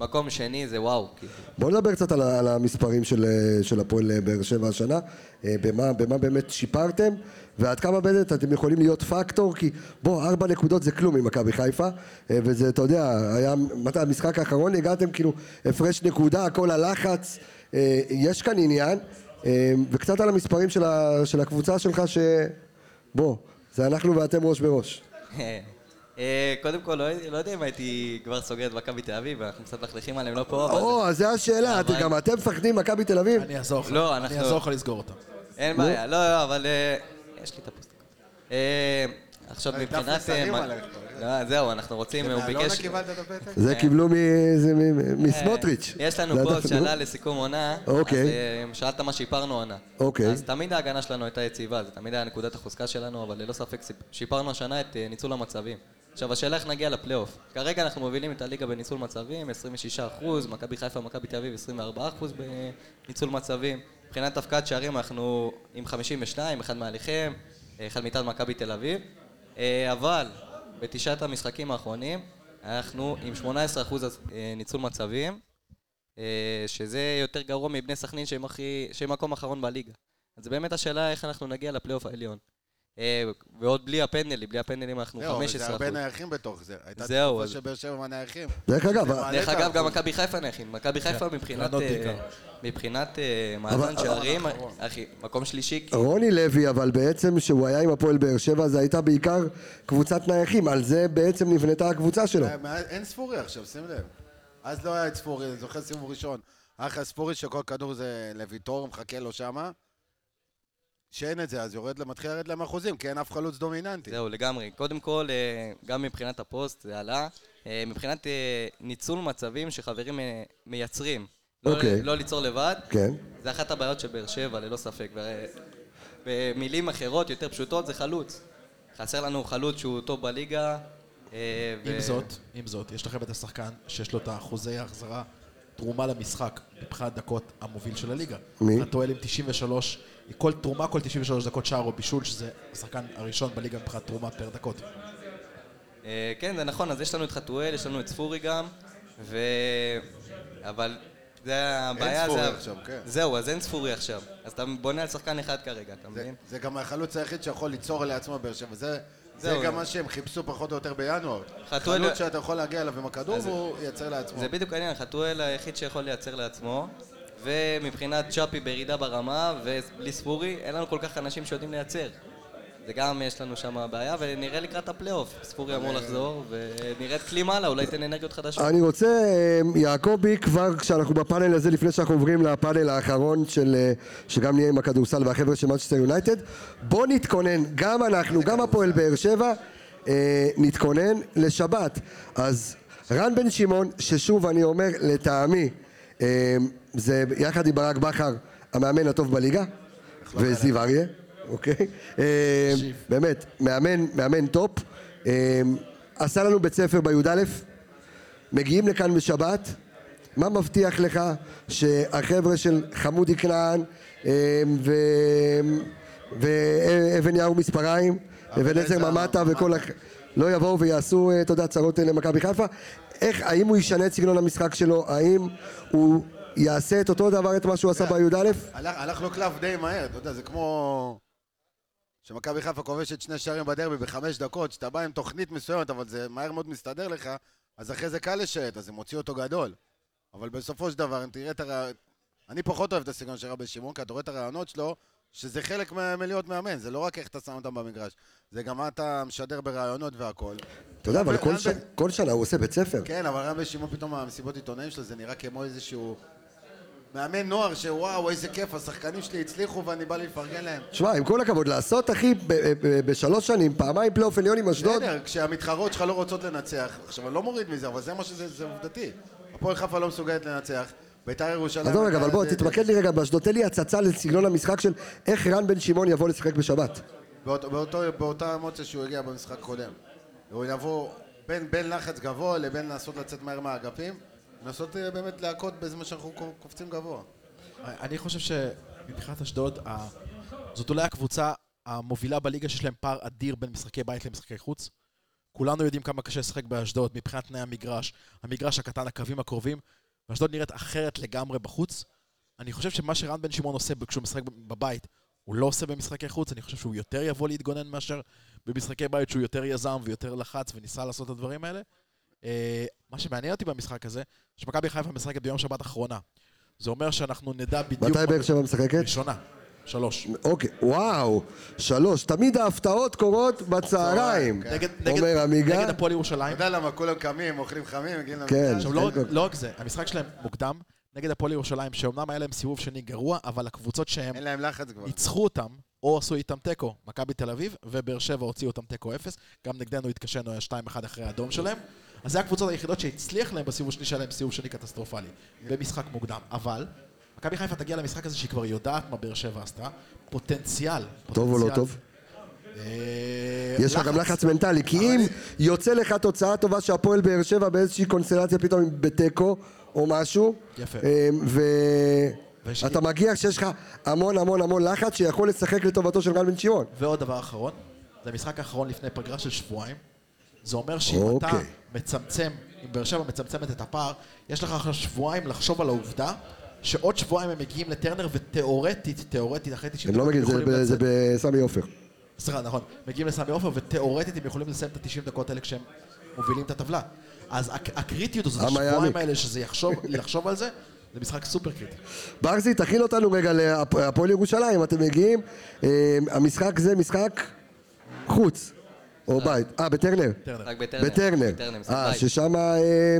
מקום שני זה וואו, כאילו. בואו נדבר קצת על, על המספרים של, אה, של הפועל אה, באר שבע השנה, אה, במה, במה באמת שיפרתם, ועד כמה באמת אתם יכולים להיות פקטור, כי בוא, ארבע נקודות זה כלום ממכבי חיפה, אה, וזה, אתה יודע, היה, מתי המשחק האחרון הגעתם, כאילו, הפרש נקודה, הכל הלחץ, אה, יש כאן עניין, אה, וקצת על המספרים של, ה, של הקבוצה שלך, שבוא, זה אנחנו ואתם ראש בראש. קודם כל, לא, לא יודע אם הייתי כבר סוגר את מכבי תל אביב, אנחנו קצת מכליכים עליהם לא פה. או, אז זו השאלה, גם אתם מפחדים ממכבי תל אביב? אני אעזור לך. לא, אני אעזור לך לסגור אותם. אין בעיה, לא, לא, אבל יש לי את הפוסטקאט. אה, עכשיו דף מבחינת... אה, לא, זהו, אנחנו רוצים, הוא ביקש... זה קיבלו מ- זה מ- מסמוטריץ'. אה, יש לנו הדף- שעלה לסיכום עונה, אוקיי. אז אה, שאלת מה שיפרנו עונה. אוקיי. אז תמיד ההגנה שלנו הייתה יציבה, זה תמיד היה נקודת החוזקה שלנו, אבל ללא ספק שיפרנו השנה את אה, ניצול המצבים. עכשיו השאלה איך נגיע לפלייאוף. כרגע אנחנו מובילים את הליגה בניצול מצבים, 26%, מכבי חיפה ומכבי תל אביב 24% בניצול מצבים. מבחינת הפקעת שערים אנחנו עם 52, אחד מעליכם, אה, אחד מצד מכבי תל אביב. אה, אבל בתשעת המשחקים האחרונים אנחנו עם 18% אה, ניצול מצבים. שזה יותר גרוע מבני סכנין שהם הכי, שהם מקום אחרון בליגה. אז באמת השאלה איך אנחנו נגיע לפלייאוף העליון. אה, ועוד בלי הפנדלים, בלי הפנדלים אנחנו 15%. זהו, זה הרבה נייחים בתוך זה. הייתה זהו, תקופה אז- שבאר שבע מהנייחים. דרך אגב, דרך אגב, גם. מכבי חיפה נייחים. מכבי חיפה כן, מבחינת, קרנות אה. מבחינת אה, מאזן שערים, אחי, מקום שלישי. רוני לוי, אבל בעצם שהוא היה עם הפועל באר שבע, זה הייתה בעיקר קבוצת נייחים, על זה בעצם נבנתה הקבוצה שלו. אין ספורי עכשיו, שים לב. אז לא היה את ספורי, זוכר סיבוב ראשון. לך ספורי שכל כדור זה לויטור, מחכה לו שמה. שאין את זה, אז יורד, מתחיל לרדת להם אחוזים, כי אין אף חלוץ דומיננטי. זהו, לגמרי. קודם כל, אה, גם מבחינת הפוסט זה עלה. אה, מבחינת אה, ניצול מצבים שחברים מייצרים. לא- אוקיי. לא ליצור לבד. כן. זה אחת הבעיות של באר שבע, ללא ספק. במילים אחרות, יותר פשוטות, זה חלוץ. חסר לנו חלוץ שהוא טוב בליגה. ו- עם זאת, עם זאת, יש לכם את השחקן שיש לו את האחוזי ההחזרה, תרומה למשחק, מבחינת דקות המוביל של הליגה. מי? חתואל עם 93, כל תרומה כל 93 דקות שער או בישול, שזה השחקן הראשון בליגה מבחינת תרומה פר דקות. אה, כן, זה נכון, אז יש לנו את חתואל, יש לנו את ספורי גם, ו... אבל זה הבעיה, ספורי זה... עכשיו, כן. זהו, אז אין ספורי עכשיו. אז אתה בונה על שחקן אחד כרגע, אתה זה, מבין? זה גם החלוץ היחיד שיכול ליצור לעצמו באר שבע. זה, זה. גם מה שהם חיפשו פחות או יותר בינואר. חתואל- חלוץ שאתה יכול להגיע אליו עם הכדור והוא ייצר לעצמו. זה בדיוק העניין, חתואל היחיד שיכול לייצר לעצמו, ומבחינת צ'אפי בירידה ברמה, ובלי ספורי, אין לנו כל כך אנשים שיודעים לייצר. זה גם יש לנו שם בעיה, ונראה לקראת הפלייאוף. ספורי אמור לחזור, ונראית כלי מעלה, אולי ייתן אנרגיות חדשות. אני רוצה, אה, יעקבי, כבר כשאנחנו בפאנל הזה, לפני שאנחנו עוברים לפאנל האחרון של, אה, שגם נהיה עם הכדורסל והחבר'ה של מנצ'סטר יונייטד, בוא נתכונן, גם אנחנו, גם הפועל באר שבע, אה, נתכונן לשבת. אז רן בן שמעון, ששוב אני אומר, לטעמי, אה, זה יחד עם ברק בכר, המאמן הטוב בליגה, וזיו אריה, אוקיי? אה, באמת, מאמן, מאמן טופ. אה, עשה לנו בית ספר בי"א, מגיעים לכאן בשבת, מה מבטיח לך שהחבר'ה של חמודי כנען אה, ו... ואבן נייר מספריים, אבן עזר ממטה וכל... הח- לא יבואו ויעשו, אתה יודע, צרות למכבי חיפה? איך, האם הוא ישנה את סגנון המשחק שלו? האם הוא יעשה את אותו דבר, את מה שהוא עשה בי"א? הלך, לו קלף די מהר, אתה יודע, זה כמו... שמכבי חיפה כובשת שני שערים בדרבי בחמש דקות, שאתה בא עם תוכנית מסוימת, אבל זה מהר מאוד מסתדר לך, אז אחרי זה קל לשייט, אז זה מוציא אותו גדול. אבל בסופו של דבר, אם תראה את הרעיון... אני פחות אוהב את הסגנון של רבי שמעון, כי אתה רואה את הרעיונות שלו, שזה חלק מלהיות מאמן, זה לא רק איך אתה שם אותם במגרש, זה גם מה אתה משדר ברעיונות והכל. אתה יודע, אבל כל שנה הוא עושה בית ספר. כן, אבל רבי שמעון פתאום המסיבות עיתונאים שלו, זה נראה כמו איזשהו... מאמן נוער שוואו, איזה כיף, השחקנים שלי הצליחו ואני בא לי לפרגן להם. תשמע, עם כל הכבוד, לעשות, אחי, בשלוש שנים, פעמיים פלייאוף עליון עם אשדוד, בסדר, כשהמתחרות שלך לא רוצות לנצח, עכשיו אני לא מוריד מזה, אבל זה מה שזה, זה עובדתי. הפועל חיפה לא מסוגלת לנצח, בית"ר ירושלים... עזוב רגע, אבל בוא, תתמקד לי רגע באשדוד, תן לי הצצה לסגנון המשחק של איך רן בן שמעון יבוא לשחק בשבת. באותה אמוציה שהוא הגיע במשחק הקודם. הוא יבוא בין לחץ גבוה לבין לנסות לצאת מהר מהאגפים, לנסות אה, באמת להכות בזמן שאנחנו קו- קופצים גבוה. אני חושב שמבחינת אשדוד, זאת אולי הקבוצה המובילה בליגה שיש להם פער אדיר בין משחקי בית למשחקי חוץ. כולנו יודעים כמה קשה לשחק באשדוד מבחינת תנאי המגרש, המגרש הקטן, הקווים הקרובים, ואשדוד נראית אחרת לגמרי בחוץ. אני חושב שמה שרן בן שמעון עושה כשהוא משחק בבית, הוא לא עושה במשחקי חוץ, אני חושב שהוא יותר יבוא להתגונן מאשר במשחקי בית שהוא יותר יזם ויותר לחץ וניסה לעשות את הדברים האלה. אה, מה שמעניין אותי במשחק הזה, שמכבי חיפה משחקת ביום שבת האחרונה. זה אומר שאנחנו נדע בדיוק... מתי באר שבע משחקת? ראשונה, שלוש. אוקיי, וואו, שלוש. תמיד ההפתעות קורות בצהריים, כן. אומר עמיגה. נגד הפועל ירושלים. אתה יודע למה כולם קמים, אוכלים חמים, מגיעים כן. למגרש? עכשיו, לא, רק- כל- לא רק זה, המשחק שלהם מוקדם נגד הפועל ירושלים, שאומנם היה להם סיבוב שני גרוע, אבל הקבוצות שהם אין להם לחץ כבר. ניצחו אותם, או עשו איתם תיקו, מכבי תל אביב, ובאר שבע הוציאו אותם תיקו אפס, גם נגדנו התקשינו, היה 2-1 אחרי האדום שלהם. אז זה הקבוצות היחידות שהצליח להם בסיבוב שני שלהם, סיבוב שני קטסטרופלי, במשחק מוקדם. אבל, מכבי חיפה תגיע למשחק הזה שהיא כבר יודעת מה באר שבע עשתה, פוטנציאל. טוב או לא טוב? אה, יש לך גם לחץ מנטלי, כי אם יוצא לך תוצאה טובה שהפועל באר שבע באיזושהי קונסטלציה פתאום בתיקו או משהו. ויש- ואתה מגיע שיש לך המון המון המון לחץ שיכול לשחק לטובתו של רן בן שמעון. ועוד דבר אחרון, זה המשחק האחרון לפני פגרה של שבועיים. זה אומר שאם אתה אוקיי. מצמצם, אם באר שבע מצמצמת את הפער, יש לך עכשיו שבועיים לחשוב על העובדה שעוד שבועיים הם מגיעים לטרנר ותיאורטית, תיאורטית, אחרי 90 הם לא מגיעים, זה זה בסמי עופר. סליחה, נכון, מגיעים לסמי עופר ותיאורטית הם יכולים לסיים את ה-90 דקות האלה כשהם מובילים את הטבלה. אז הק- הקריטיות הזאת, השבועיים. האלה, שזה יחשוב, [laughs] לחשוב על זה, זה משחק סופר קריטי. ברזי, תכין אותנו רגע להפועל ירושלים, אתם מגיעים, אה, המשחק זה משחק חוץ, או בית? אה, בטרנר. רק בטרנר. אה. ששם אה,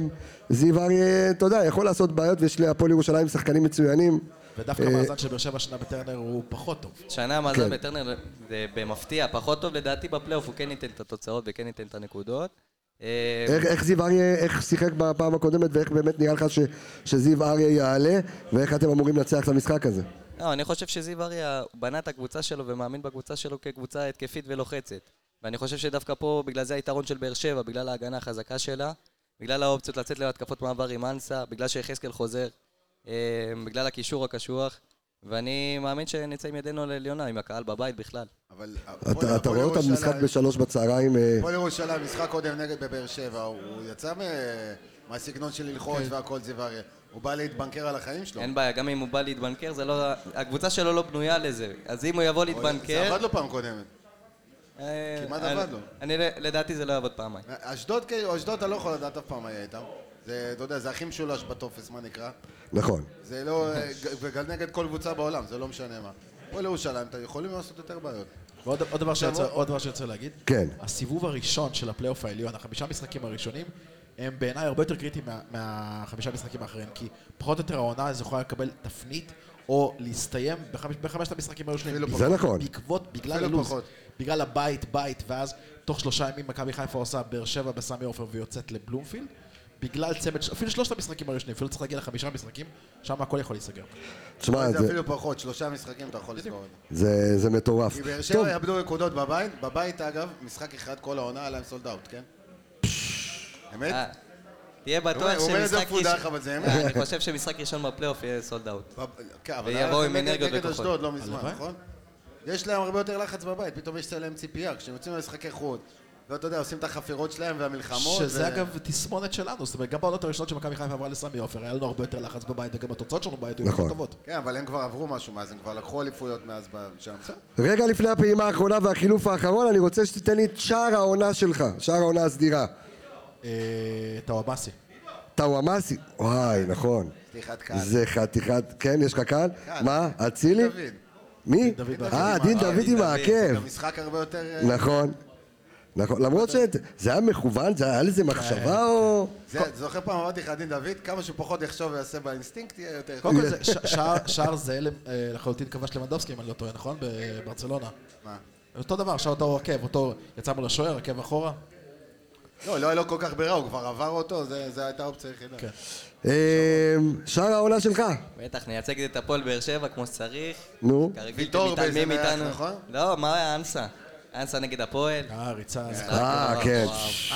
זיו אריה, אתה יודע, יכול לעשות בעיות, ויש להפועל ירושלים שחקנים מצוינים. ודווקא אה, המאזן של באר שבע השנה בטרנר הוא פחות טוב. שנה כן. המאזן בטרנר זה במפתיע, פחות טוב לדעתי בפלייאוף, הוא כן ייתן את התוצאות וכן ייתן את הנקודות. אה, איך, איך זיו אריה, איך שיחק בפעם הקודמת, ואיך באמת נראה לך ש, שזיו אריה יעלה, ואיך אתם אמורים לנצח את המשחק הזה? לא, אני חושב שזיו אריה בנה את הקבוצה שלו ומאמין בקבוצה שלו כקבוצה התקפית ולוחצת. ואני חושב שדווקא פה, בגלל זה היתרון של באר שבע, בגלל ההגנה החזקה שלה, בגלל האופציות לצאת להתקפות מעבר עם אנסה, בגלל שיחזקאל חוזר, אה, בגלל הקישור הקשוח, ואני מאמין שנצא עם ידינו לעליונה, עם הקהל בבית בכלל. אבל... אתה, אתה רואה אותם משחק בשלוש בצהריים, אה, הפועל ירושלים, משחק קודם נגד בבאר שבע, הוא יצא מ- מהסגנון של ללחוץ כן. והכל זיו אריה. הוא בא להתבנקר על החיים שלו. אין בעיה, גם אם הוא בא להתבנקר, זה לא... הקבוצה שלו לא בנויה לזה. אז אם הוא יבוא להתבנקר... זה עבד לו פעם קודמת. אה, כמעט אני- עבד לו. אני, לדעתי זה לא יעבוד פעמיים. אשדוד, כאילו, אשדוד אתה לא יכול לדעת אף פעם מה יהיה איתם. זה, אתה יודע, זה הכי משולש בטופס, מה נקרא. נכון. זה לא... וגם נגד כל קבוצה בעולם, זה לא משנה מה. הפועל ירושלים, אתם יכולים לעשות יותר בעיות. ועוד עוד דבר שאני עוד- רוצה- להגיד, כן. הסיבוב הראשון של הפלייאוף העליון, החמישה משחקים הראשונים, הם בעיניי הרבה יותר קריטיים מה- מהחמישה משחקים האחרים, כי פחות או יותר העונה הזו יכולה לקבל תפנית, או להסתיים בחמש- בחמשת המשחקים הראשונים. זה נכון. בעקבות, בגלל הלו"ז. בגלל הבית, בית, ואז תוך שלושה ימים מכבי חיפה עושה באר שבע בסמי עופר ויוצאת לבלומפילד. בגלל צמד, אפילו שלושת המשחקים הראשונים, אפילו צריך להגיע לחמישה משחקים, שם הכל יכול להיסגר. תשמע, זה זה, אפילו פחות, שלושה משחקים אתה יכול לסגור את זה. זה, מטורף. כי באר שבע יאבדו נקודות בבית, בבית אגב, משחק אחד כל העונה היה להם סולד אאוט, כן? אמת? אה, תהיה הוא בטוח אומר את זה שמשחק מפודח, ראשון... אבל זה אמת. אה, אני חושב שמשחק ראשון בפלייאוף יהיה סולד אאוט. ויבואו עם אנרגיות וכוחות. לא הלוואי. יש להם הרבה יותר לחץ בבית, פתאום יש להם ציפייה, כשהם יוצאים למשחקי חוץ, ואתה יודע, עושים את החפירות שלהם והמלחמות. שזה ו- אגב תסמונת שלנו, זאת אומרת, גם בעונות הראשונות שמכבי חיפה עברה לסמי עופר, היה לנו הרבה יותר לחץ בבית, וגם התוצאות שלנו בבית היו יותר נכון. טובות. כן, אבל הם כבר עברו משהו מאז, הם כבר לקחו אליפויות מאז שם. רגע לפני הפעימה האחרונה והחילוף האחרון, אני רוצה שתיתן לי את שער העונה שלך, שער העונה הסדירה. אה, טאוואבאסי. טאוואמאסי, וואי, נכון. חתיכת קהל. זה חתיכת, כן, יש לך קהל? קהל. מה, אצילי? מי? אה, דין דוד עם העקב. המשחק הרבה יותר... אה, נכון. נכון, למרות שזה היה מכוון, זה היה לזה מחשבה או... זה, זוכר פעם אמרתי לך, דין דוד, כמה שהוא פחות יחשוב ויעשה באינסטינקט, יהיה יותר... קודם כל זה שער- זהה אה, לחלוטין כבש לבנדובסקי, אם אני לא טועה, נכון? בברצלונה. מה? אותו דבר, שער אותו עקב, אותו יצא מול השוער, עקב אחורה. לא, לא היה לו כל כך ברירה, הוא כבר עבר אותו, זה זה הייתה האופציה היחידה. כן. אמ, שער העונה שלך. בטח, נייצג את הפועל באר שבע כמו שצריך. נו. ויטור באיזה. ריח, נכון? לא, מה היה אנסה? אנסה נגד הפועל. אה, ריצה. אה, כן.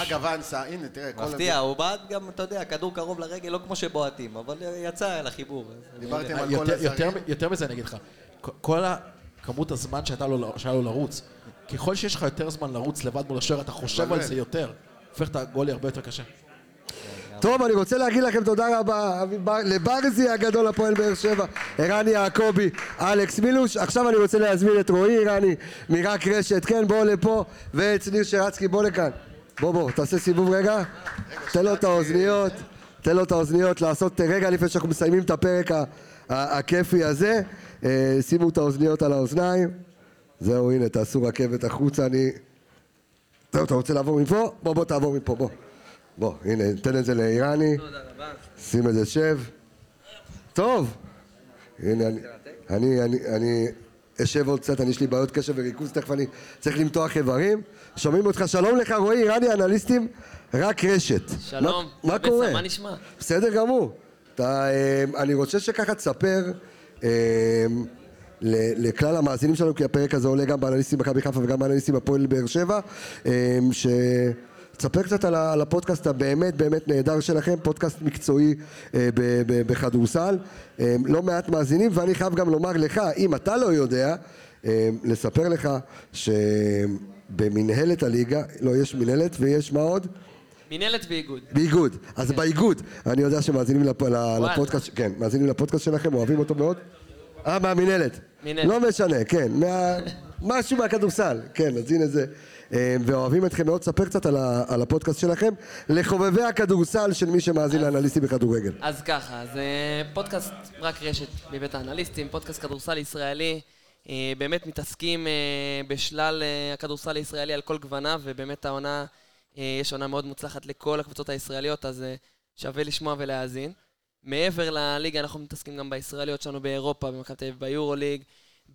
אגב, אנסה, הנה, תראה, כל... מפתיע, הוא בעט גם, אתה יודע, כדור קרוב לרגל, לא כמו שבועטים, אבל יצא אל החיבור. דיברתם. על כל יותר- הזרים. יותר- מזה אני אגיד לך, כל הכמות הזמן שהיה לו לרוץ, ככל שיש לך יותר זמן לרוץ לבד מול השוער, אתה חושב על. זה יותר. הופך את הגול להרבה יותר קשה. טוב, אני רוצה להגיד לכם תודה רבה לברזי הגדול הפועל באר שבע, ערן יעקבי, אלכס מילוש. עכשיו אני רוצה להזמין את רועי רני מרק רשת, כן, בוא לפה, ואת שניר שרצקי, בוא לכאן. בוא, בוא, תעשה סיבוב רגע, תן לו את האוזניות, תן לו את האוזניות לעשות רגע לפני שאנחנו מסיימים את הפרק הכיפי הזה. אה, שימו את האוזניות על האוזניים. זהו, הנה, תעשו רכבת החוצה, אני... טוב, אתה רוצה לעבור מפה? בוא, בוא, תעבור מפה, בוא. בוא, הנה, תן את זה לאיראני. שים את זה, שב. טוב. הנה, אני, אני, אני, אני אשב עוד קצת, אני יש לי בעיות קשב וריכוז, תכף אני צריך למתוח איברים. שומעים אותך, שלום לך רועי, איראני, אנליסטים, רק רשת. שלום, מה, מה קורה? מה נשמע? בסדר גמור. אתה, אה, אני רוצה שככה תספר אה, לכלל המאזינים שלנו, כי הפרק הזה עולה גם באנליסטים מכבי חיפה וגם באנליסטים הפועל באר שבע, אה, ש... תספר קצת על, הפודקאסט הבאמת באמת נהדר שלכם, פודקאסט מקצועי אה, בכדורסל. אה, לא מעט מאזינים, ואני חייב גם לומר לך, אם אתה לא יודע, אה, לספר לך שבמנהלת הליגה, לא, יש מנהלת ויש מה עוד? מינהלת ואיגוד. באיגוד, אז באיגוד, אני יודע שמאזינים לפ... לפודקאסט, כן, מאזינים לפודקאסט שלכם, אוהבים אותו מאוד. אה, מהמינהלת. לא משנה, כן, מה... משהו מהכדורסל, כן, אז הנה זה. אה, ואוהבים אתכם מאוד, ספר קצת על, ה... על הפודקאסט שלכם, לחובבי הכדורסל של מי שמאזין לאנליסטים בכדורגל. אז ככה, זה פודקאסט רק רשת מבית האנליסטים, פודקאסט כדורסל ישראלי אה, באמת מתעסקים אה, בשלל אה, הכדורסל הישראלי על כל גווניו, ובאמת העונה, אה, יש עונה מאוד מוצלחת לכל הקבוצות הישראליות, אז אה, שווה לשמוע ולהאזין. מעבר לליגה אנחנו מתעסקים גם בישראליות שלנו באירופה, במכבי תל אביב ביורוליג,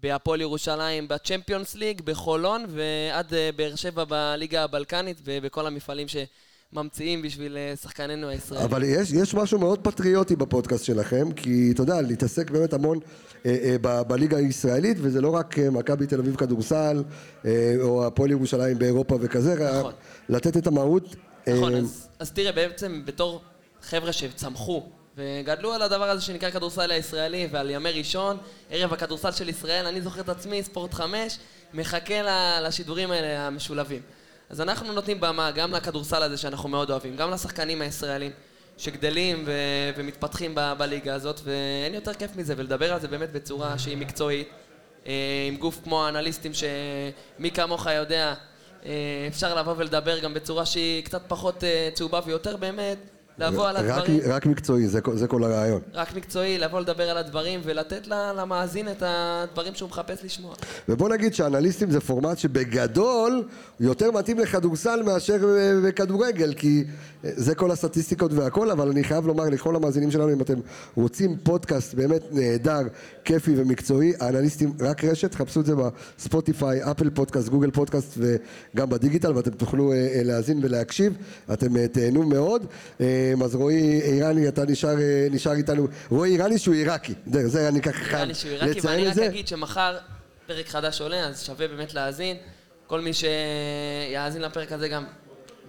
בהפועל ירושלים, בצ'מפיונס ליג, בחולון, ועד אה, באר שבע בליגה הבלקנית, ובכל המפעלים שממציאים בשביל אה, שחקנינו הישראלים. אבל יש, יש משהו מאוד פטריוטי בפודקאסט שלכם, כי אתה יודע, להתעסק באמת המון אה, אה, ב- בליגה הישראלית, וזה לא רק אה, מכבי תל אביב כדורסל, אה, או הפועל ירושלים באירופה וכזה, נכון. לתת את המהות. נכון, אה, אז, אז תראה, בעצם בתור חבר'ה שצמחו וגדלו על הדבר הזה שנקרא כדורסל הישראלי ועל ימי ראשון, ערב הכדורסל של ישראל, אני זוכר את עצמי, ספורט חמש, מחכה ל- לשידורים האלה המשולבים. אז אנחנו נותנים במה גם לכדורסל הזה שאנחנו מאוד אוהבים, גם לשחקנים הישראלים שגדלים ו- ומתפתחים ב- בליגה הזאת, ואין יותר כיף מזה, ולדבר על זה באמת בצורה שהיא מקצועית, אה, עם גוף כמו האנליסטים שמי כמוך יודע, אה, אפשר לבוא ולדבר גם בצורה שהיא קצת פחות אה, צהובה ויותר באמת לבוא על הדברים, רק מקצועי, זה, כל- הרעיון. רק מקצועי, לבוא לדבר על הדברים ולתת למאזין את הדברים שהוא מחפש לשמוע. ובוא נגיד שאנליסטים זה פורמט שבגדול יותר מתאים לכדורסל מאשר אה, בכדורגל כי אה, זה כל הסטטיסטיקות והכל אבל אני חייב לומר לכל המאזינים שלנו אם אתם רוצים פודקאסט באמת נהדר, כיפי ומקצועי האנליסטים רק רשת, חפשו את זה בספוטיפיי, אפל פודקאסט, גוגל פודקאסט וגם בדיגיטל ואתם תוכלו אה, אה, להאזין ולהקשיב, אתם אה, תהנו מאוד. אה, אז רועי איראני אתה נשאר, אה, נשאר איתנו, רועי איראני שהוא עיראקי, זה, זה אני ככה חייב לי שהוא עיראקי, לציין ואני את רק זה. אגיד שמחר פרק חדש עולה, אז שווה באמת להאזין. כל מי שיאזין לפרק הזה גם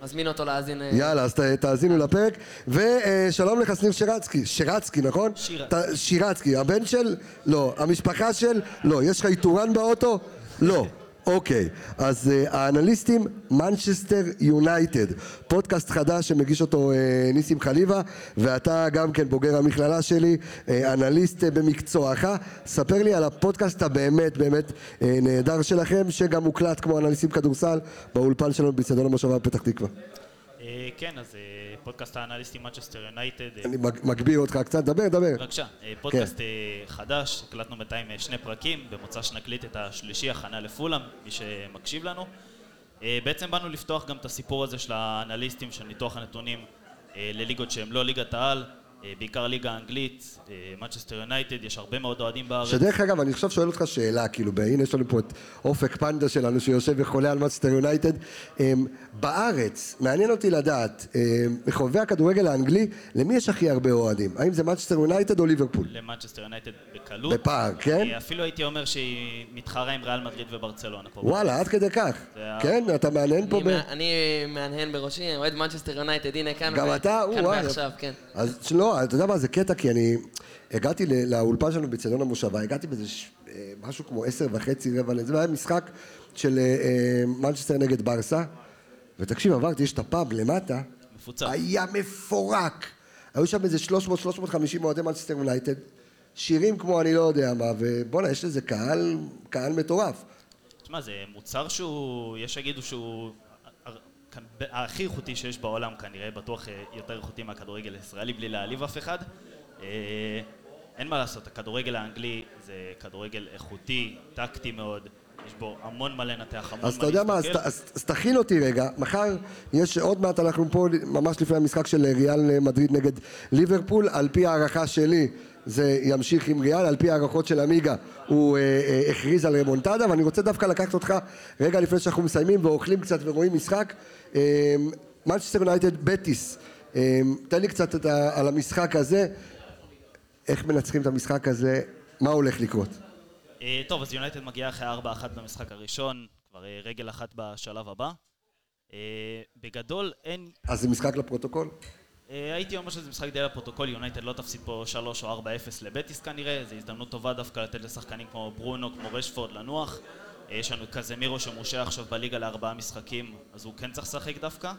מזמין אותו להאזין. אה, יאללה, אז תאזינו לפרק. ושלום לך, שניר שרצקי. שרצקי, נכון? שירצקי. שירצקי. הבן של? לא. המשפחה של? לא. יש לך איתורן באוטו? לא. אוקיי, אז uh, האנליסטים מנצ'סטר יונייטד, פודקאסט חדש שמגיש אותו uh, ניסים חליבה ואתה גם כן בוגר המכללה שלי, uh, אנליסט uh, במקצועך, ספר לי על הפודקאסט הבאמת באמת uh, נהדר שלכם שגם מוקלט כמו אנליסטים כדורסל באולפן שלנו באצטדיון המושבה בפתח תקווה. אה, כן, אז אה, פודקאסט האנליסטים מנצ'סטר יונייטד. אה, אני מג- מגביר אותך קצת, דבר, דבר. בבקשה, כן. אה, פודקאסט אה, חדש, הקלטנו בינתיים שני פרקים, במוצ"ש נקליט את השלישי, הכנה לפולאם, מי שמקשיב לנו. בעצם באנו לפתוח גם את הסיפור הזה של האנליסטים, של ניתוח הנתונים לליגות שהן לא ליגת העל, בעיקר ליגה האנגלית, מנצ'סטר יונייטד, יש הרבה מאוד אוהדים בארץ. שדרך אגב, אני עכשיו שואל אותך שאלה, כאילו, הנה יש לנו פה את אופק פנדה שלנו שיושב וחולה על יונייטד. אמ, בארץ, מעניין אותי לדעת, אמ, מחובבי הכדורגל האנגלי, למי יש הכי הרבה אוהדים? האם זה מנצ'סטר יונייטד או ליברפול? למנצ'סטר יונייטד בקלות. בפער, כן? אה, אפילו הייתי אומר שהיא מתחרה עם ריאל מדריד וברצלונה פה. וואלה, עד כדי כך. כן, אתה מהנהן פה אני ב... אני מהנהן בראשי, אוהד מנצ'סטר יונייטד, הנה כאן. גם ו- אתה? כאן וואי. ועכשיו, כן. אז לא, אתה יודע מה, זה קטע, כי אני הגעתי לאולפן שלנו באצטדיון המושבה, הגעתי באיזה ש- אה, משהו כמו עשר וחצי, רבע לזה, והיה משחק של אה, אה, מנצ'סטר נגד ברסה, ותקשיב, עברתי, יש את הפאב למטה, מפוצץ. היה מפורק. היו שם איזה 300-350 אוהדי מנצ'סטר יונייטד, שירים כמו אני לא יודע מה, ובואנה, יש לזה קהל, קהל מטורף. תשמע, זה מוצר שהוא, יש שיגידו שהוא הכי איכותי שיש בעולם כנראה, בטוח אה, יותר איכותי מהכדורגל הישראלי, בלי להעליב אף אחד. אה, אין מה לעשות, הכדורגל האנגלי זה כדורגל איכותי, טקטי מאוד, יש בו המון מה לנתח, המון אז מה אתה יודע מה, אז, להסתכל. ת- אז, אז תכין אותי רגע, מחר יש עוד מעט, אנחנו פה ממש לפני המשחק של ריאל מדריד נגד ליברפול, על פי הערכה שלי זה ימשיך עם ריאל, על פי הערכות של עמיגה הוא אה, אה, הכריז על רמונטדה, ואני רוצה דווקא לקחת אותך רגע לפני שאנחנו מסיימים ואוכלים קצת ורואים משחק, מנצ'סטר יונייטד בטיס, תן לי קצת את ה, על המשחק הזה, איך מנצחים את המשחק הזה, מה הולך לקרות? אה, טוב, אז יונייטד מגיעה אחרי 4-1 במשחק הראשון, כבר אה, רגל אחת בשלב הבא. אה, בגדול אין אז זה משחק לפרוטוקול? אה, הייתי אומר שזה משחק די לפרוטוקול, יונייטד לא תפסיד פה 3 או 4-0 לבטיס כנראה, זו הזדמנות טובה דווקא לתת לשחקנים כמו ברונו, כמו רשפורד לנוח. אה, יש לנו קזמירו שמורשה עכשיו בליגה לארבעה משחקים, אז הוא כן צריך לשחק דווקא.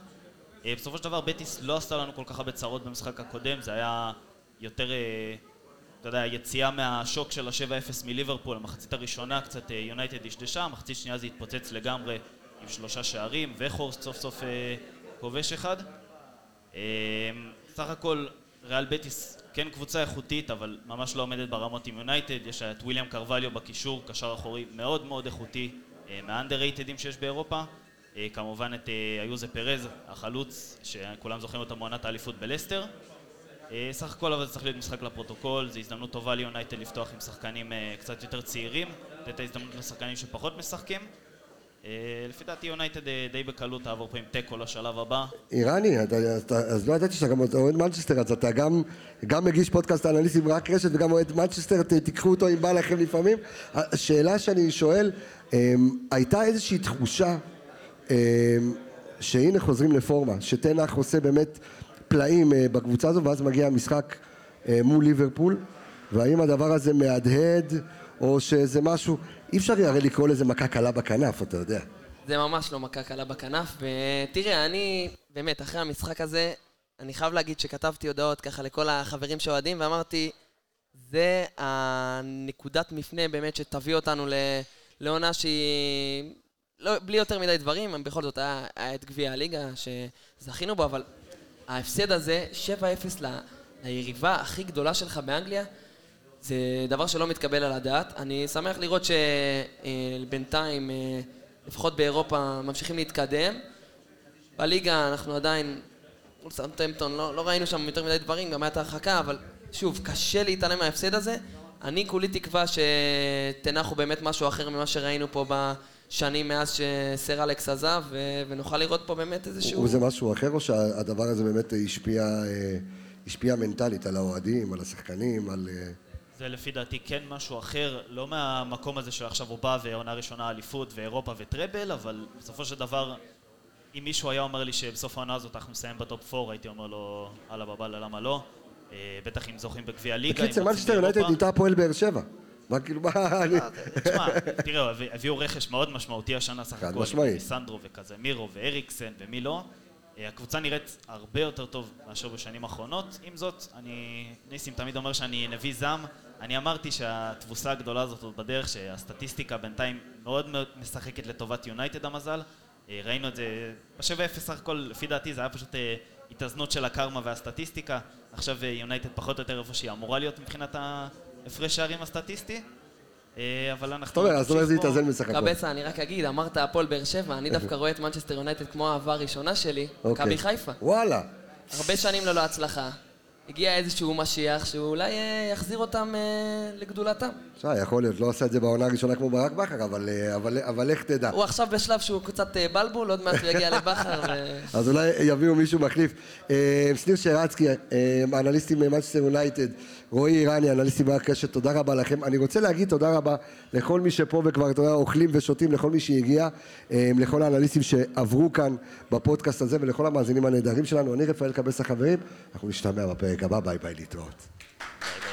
אה, בסופו של דבר בטיס לא עשתה לנו כל כך הרבה צרות במשחק הקודם, זה היה יותר, אתה יודע, יציאה מהשוק של ה-7-0 מליברפול, המחצית הראשונה קצת יונייטד דשדשה, המחצית שנייה זה התפוצץ לגמרי עם שלושה שערים, וחורסט סוף סוף כובש אחד. אמ, סך הכל ריאל בטיס כן קבוצה איכותית, אבל ממש לא עומדת ברמות עם יונייטד. יש את וויליאם קרווליו בקישור, קשר אחורי מאוד מאוד איכותי, אה, מה underrated ים שיש באירופה. אה, כמובן את אה, איוזה פרז, החלוץ, שכולם זוכרים אותו מעונת האליפות בלסטר. סך הכל אבל זה צריך להיות משחק לפרוטוקול, זו הזדמנות טובה ליונייטד לפתוח עם שחקנים אה, קצת יותר צעירים, לתת את ההזדמנות לשחקנים שפחות משחקים. אה, לפי דעתי יונייטד אה, די בקלות תעבור פה עם תיקו לשלב הבא. איראני, אז לא ידעתי שאתה גם אוהד מנצ'סטר, אז אתה גם, מגיש פודקאסט אנליסטים רק רשת וגם אוהד מנצ'סטר, תיקחו אותו אם בא לכם לפעמים. השאלה שאני שואל, אמ, הייתה איזושהי תחושה אמ, שהנה חוזרים לפורמה, שתנח עושה באמת פלאים אה, בקבוצה הזו, ואז מגיע המשחק אה, מול ליברפול, והאם הדבר הזה מהדהד, או שזה משהו, אי אפשר הרי לקרוא לזה מכה קלה בכנף, אתה יודע. זה ממש לא מכה קלה בכנף, ותראה, אני, באמת, אחרי המשחק הזה, אני חייב להגיד שכתבתי הודעות ככה לכל החברים שאוהדים, ואמרתי, זה הנקודת מפנה באמת שתביא אותנו ל- לעונה שהיא... לא, בלי יותר מדי דברים, בכל זאת היה, היה את גביע הליגה שזכינו בו, אבל ההפסד הזה, 7-0 ל- ליריבה הכי גדולה שלך באנגליה, זה דבר שלא מתקבל על הדעת. אני שמח לראות שבינתיים, לפחות באירופה, ממשיכים להתקדם. בליגה אנחנו עדיין, מול סאונטמפטון, לא, לא ראינו שם יותר מדי דברים, גם הייתה הרחקה, אבל שוב, קשה להתעלם מההפסד הזה. אני כולי תקווה שתנח הוא באמת משהו אחר ממה שראינו פה בשנים מאז שסר אלכס עזב, ו- ונוכל לראות פה באמת איזשהו... וזה משהו אחר, או שהדבר הזה באמת השפיע, אה, השפיע מנטלית על האוהדים, על השחקנים, על... אה, זה לפי דעתי כן משהו אחר, לא מהמקום הזה שעכשיו הוא בא ועונה ראשונה אליפות ואירופה וטראבל, אבל בסופו של דבר, אם מישהו היה אומר לי שבסוף העונה הזאת אנחנו נסיים בטופ 4, הייתי אומר לו, אללה בבאללה, למה לא? אה, בטח אם זוכים בגביע הליגה, אם בקיצר, מנצ'סטר יונייטד. נהייתה הפועל באר שבע. מה כאילו, מה... אני- תשמע, תראה, הביא- הביאו רכש מאוד משמעותי השנה סך חד הכל, משמעית. סנדרו וקזמירו ואריקסן ומי לא. אה, הקבוצה נראית הרבה יותר טוב מאשר בשנים האחרונות. עם זאת, אני, ניסים תמיד אומר שאני נביא זעם. אני אמרתי שהתבוסה הגדולה הזאת עוד בדרך, שהסטטיסטיקה בינתיים מאוד מאוד משחקת לטובת יונייטד המזל. אה, ראינו את זה, ב-7-0 סך הכל, לפי דעתי זה היה פשוט אה, התאזנות של הקרמה והסטטיסטיקה. עכשיו אה, יונייטד פחות או יותר איפה שהיא אמורה להיות מבחינת ההפרש שערים הסטטיסטי. אה, אבל אנחנו... אומר, אז אומרת זה. יתאזן בסך הכל. קבסה, אני רק אגיד, אמרת הפועל באר שבע, אני דווקא רואה את מנצ'סטר יונייטד כמו האהבה הראשונה שלי, אוקיי. מכבי חיפה. וואלה. הרבה שנים ללא הצלחה. הגיע איזשהו משיח שאולי אה, יחזיר אותם אה, לגדולתם. תשמע, יכול להיות, לא עשה את זה בעונה הראשונה כמו ברק בכר, אבל, אה, אבל, אבל לך תדע. הוא עכשיו בשלב שהוא קצת אה, בלבול, עוד מעט הוא יגיע לבכר ו... [laughs] אז אולי יביאו מישהו מחליף. אה, שניר שרצקי, אה, אנליסטים ממנצ'סטר יונייטד, רועי איראני, אנליסטים מהקשת, תודה רבה לכם. אני רוצה להגיד תודה רבה לכל מי שפה וכבר, אתה יודע, אוכלים ושותים, לכל מי שהגיע, אה, לכל האנליסטים שעברו כאן בפודקאסט הזה ולכל המאזינים הנהדרים שלנו. אני רפאל קבס החברים, אנחנו נשתמע בפרק הבא, ביי ביי להתראות.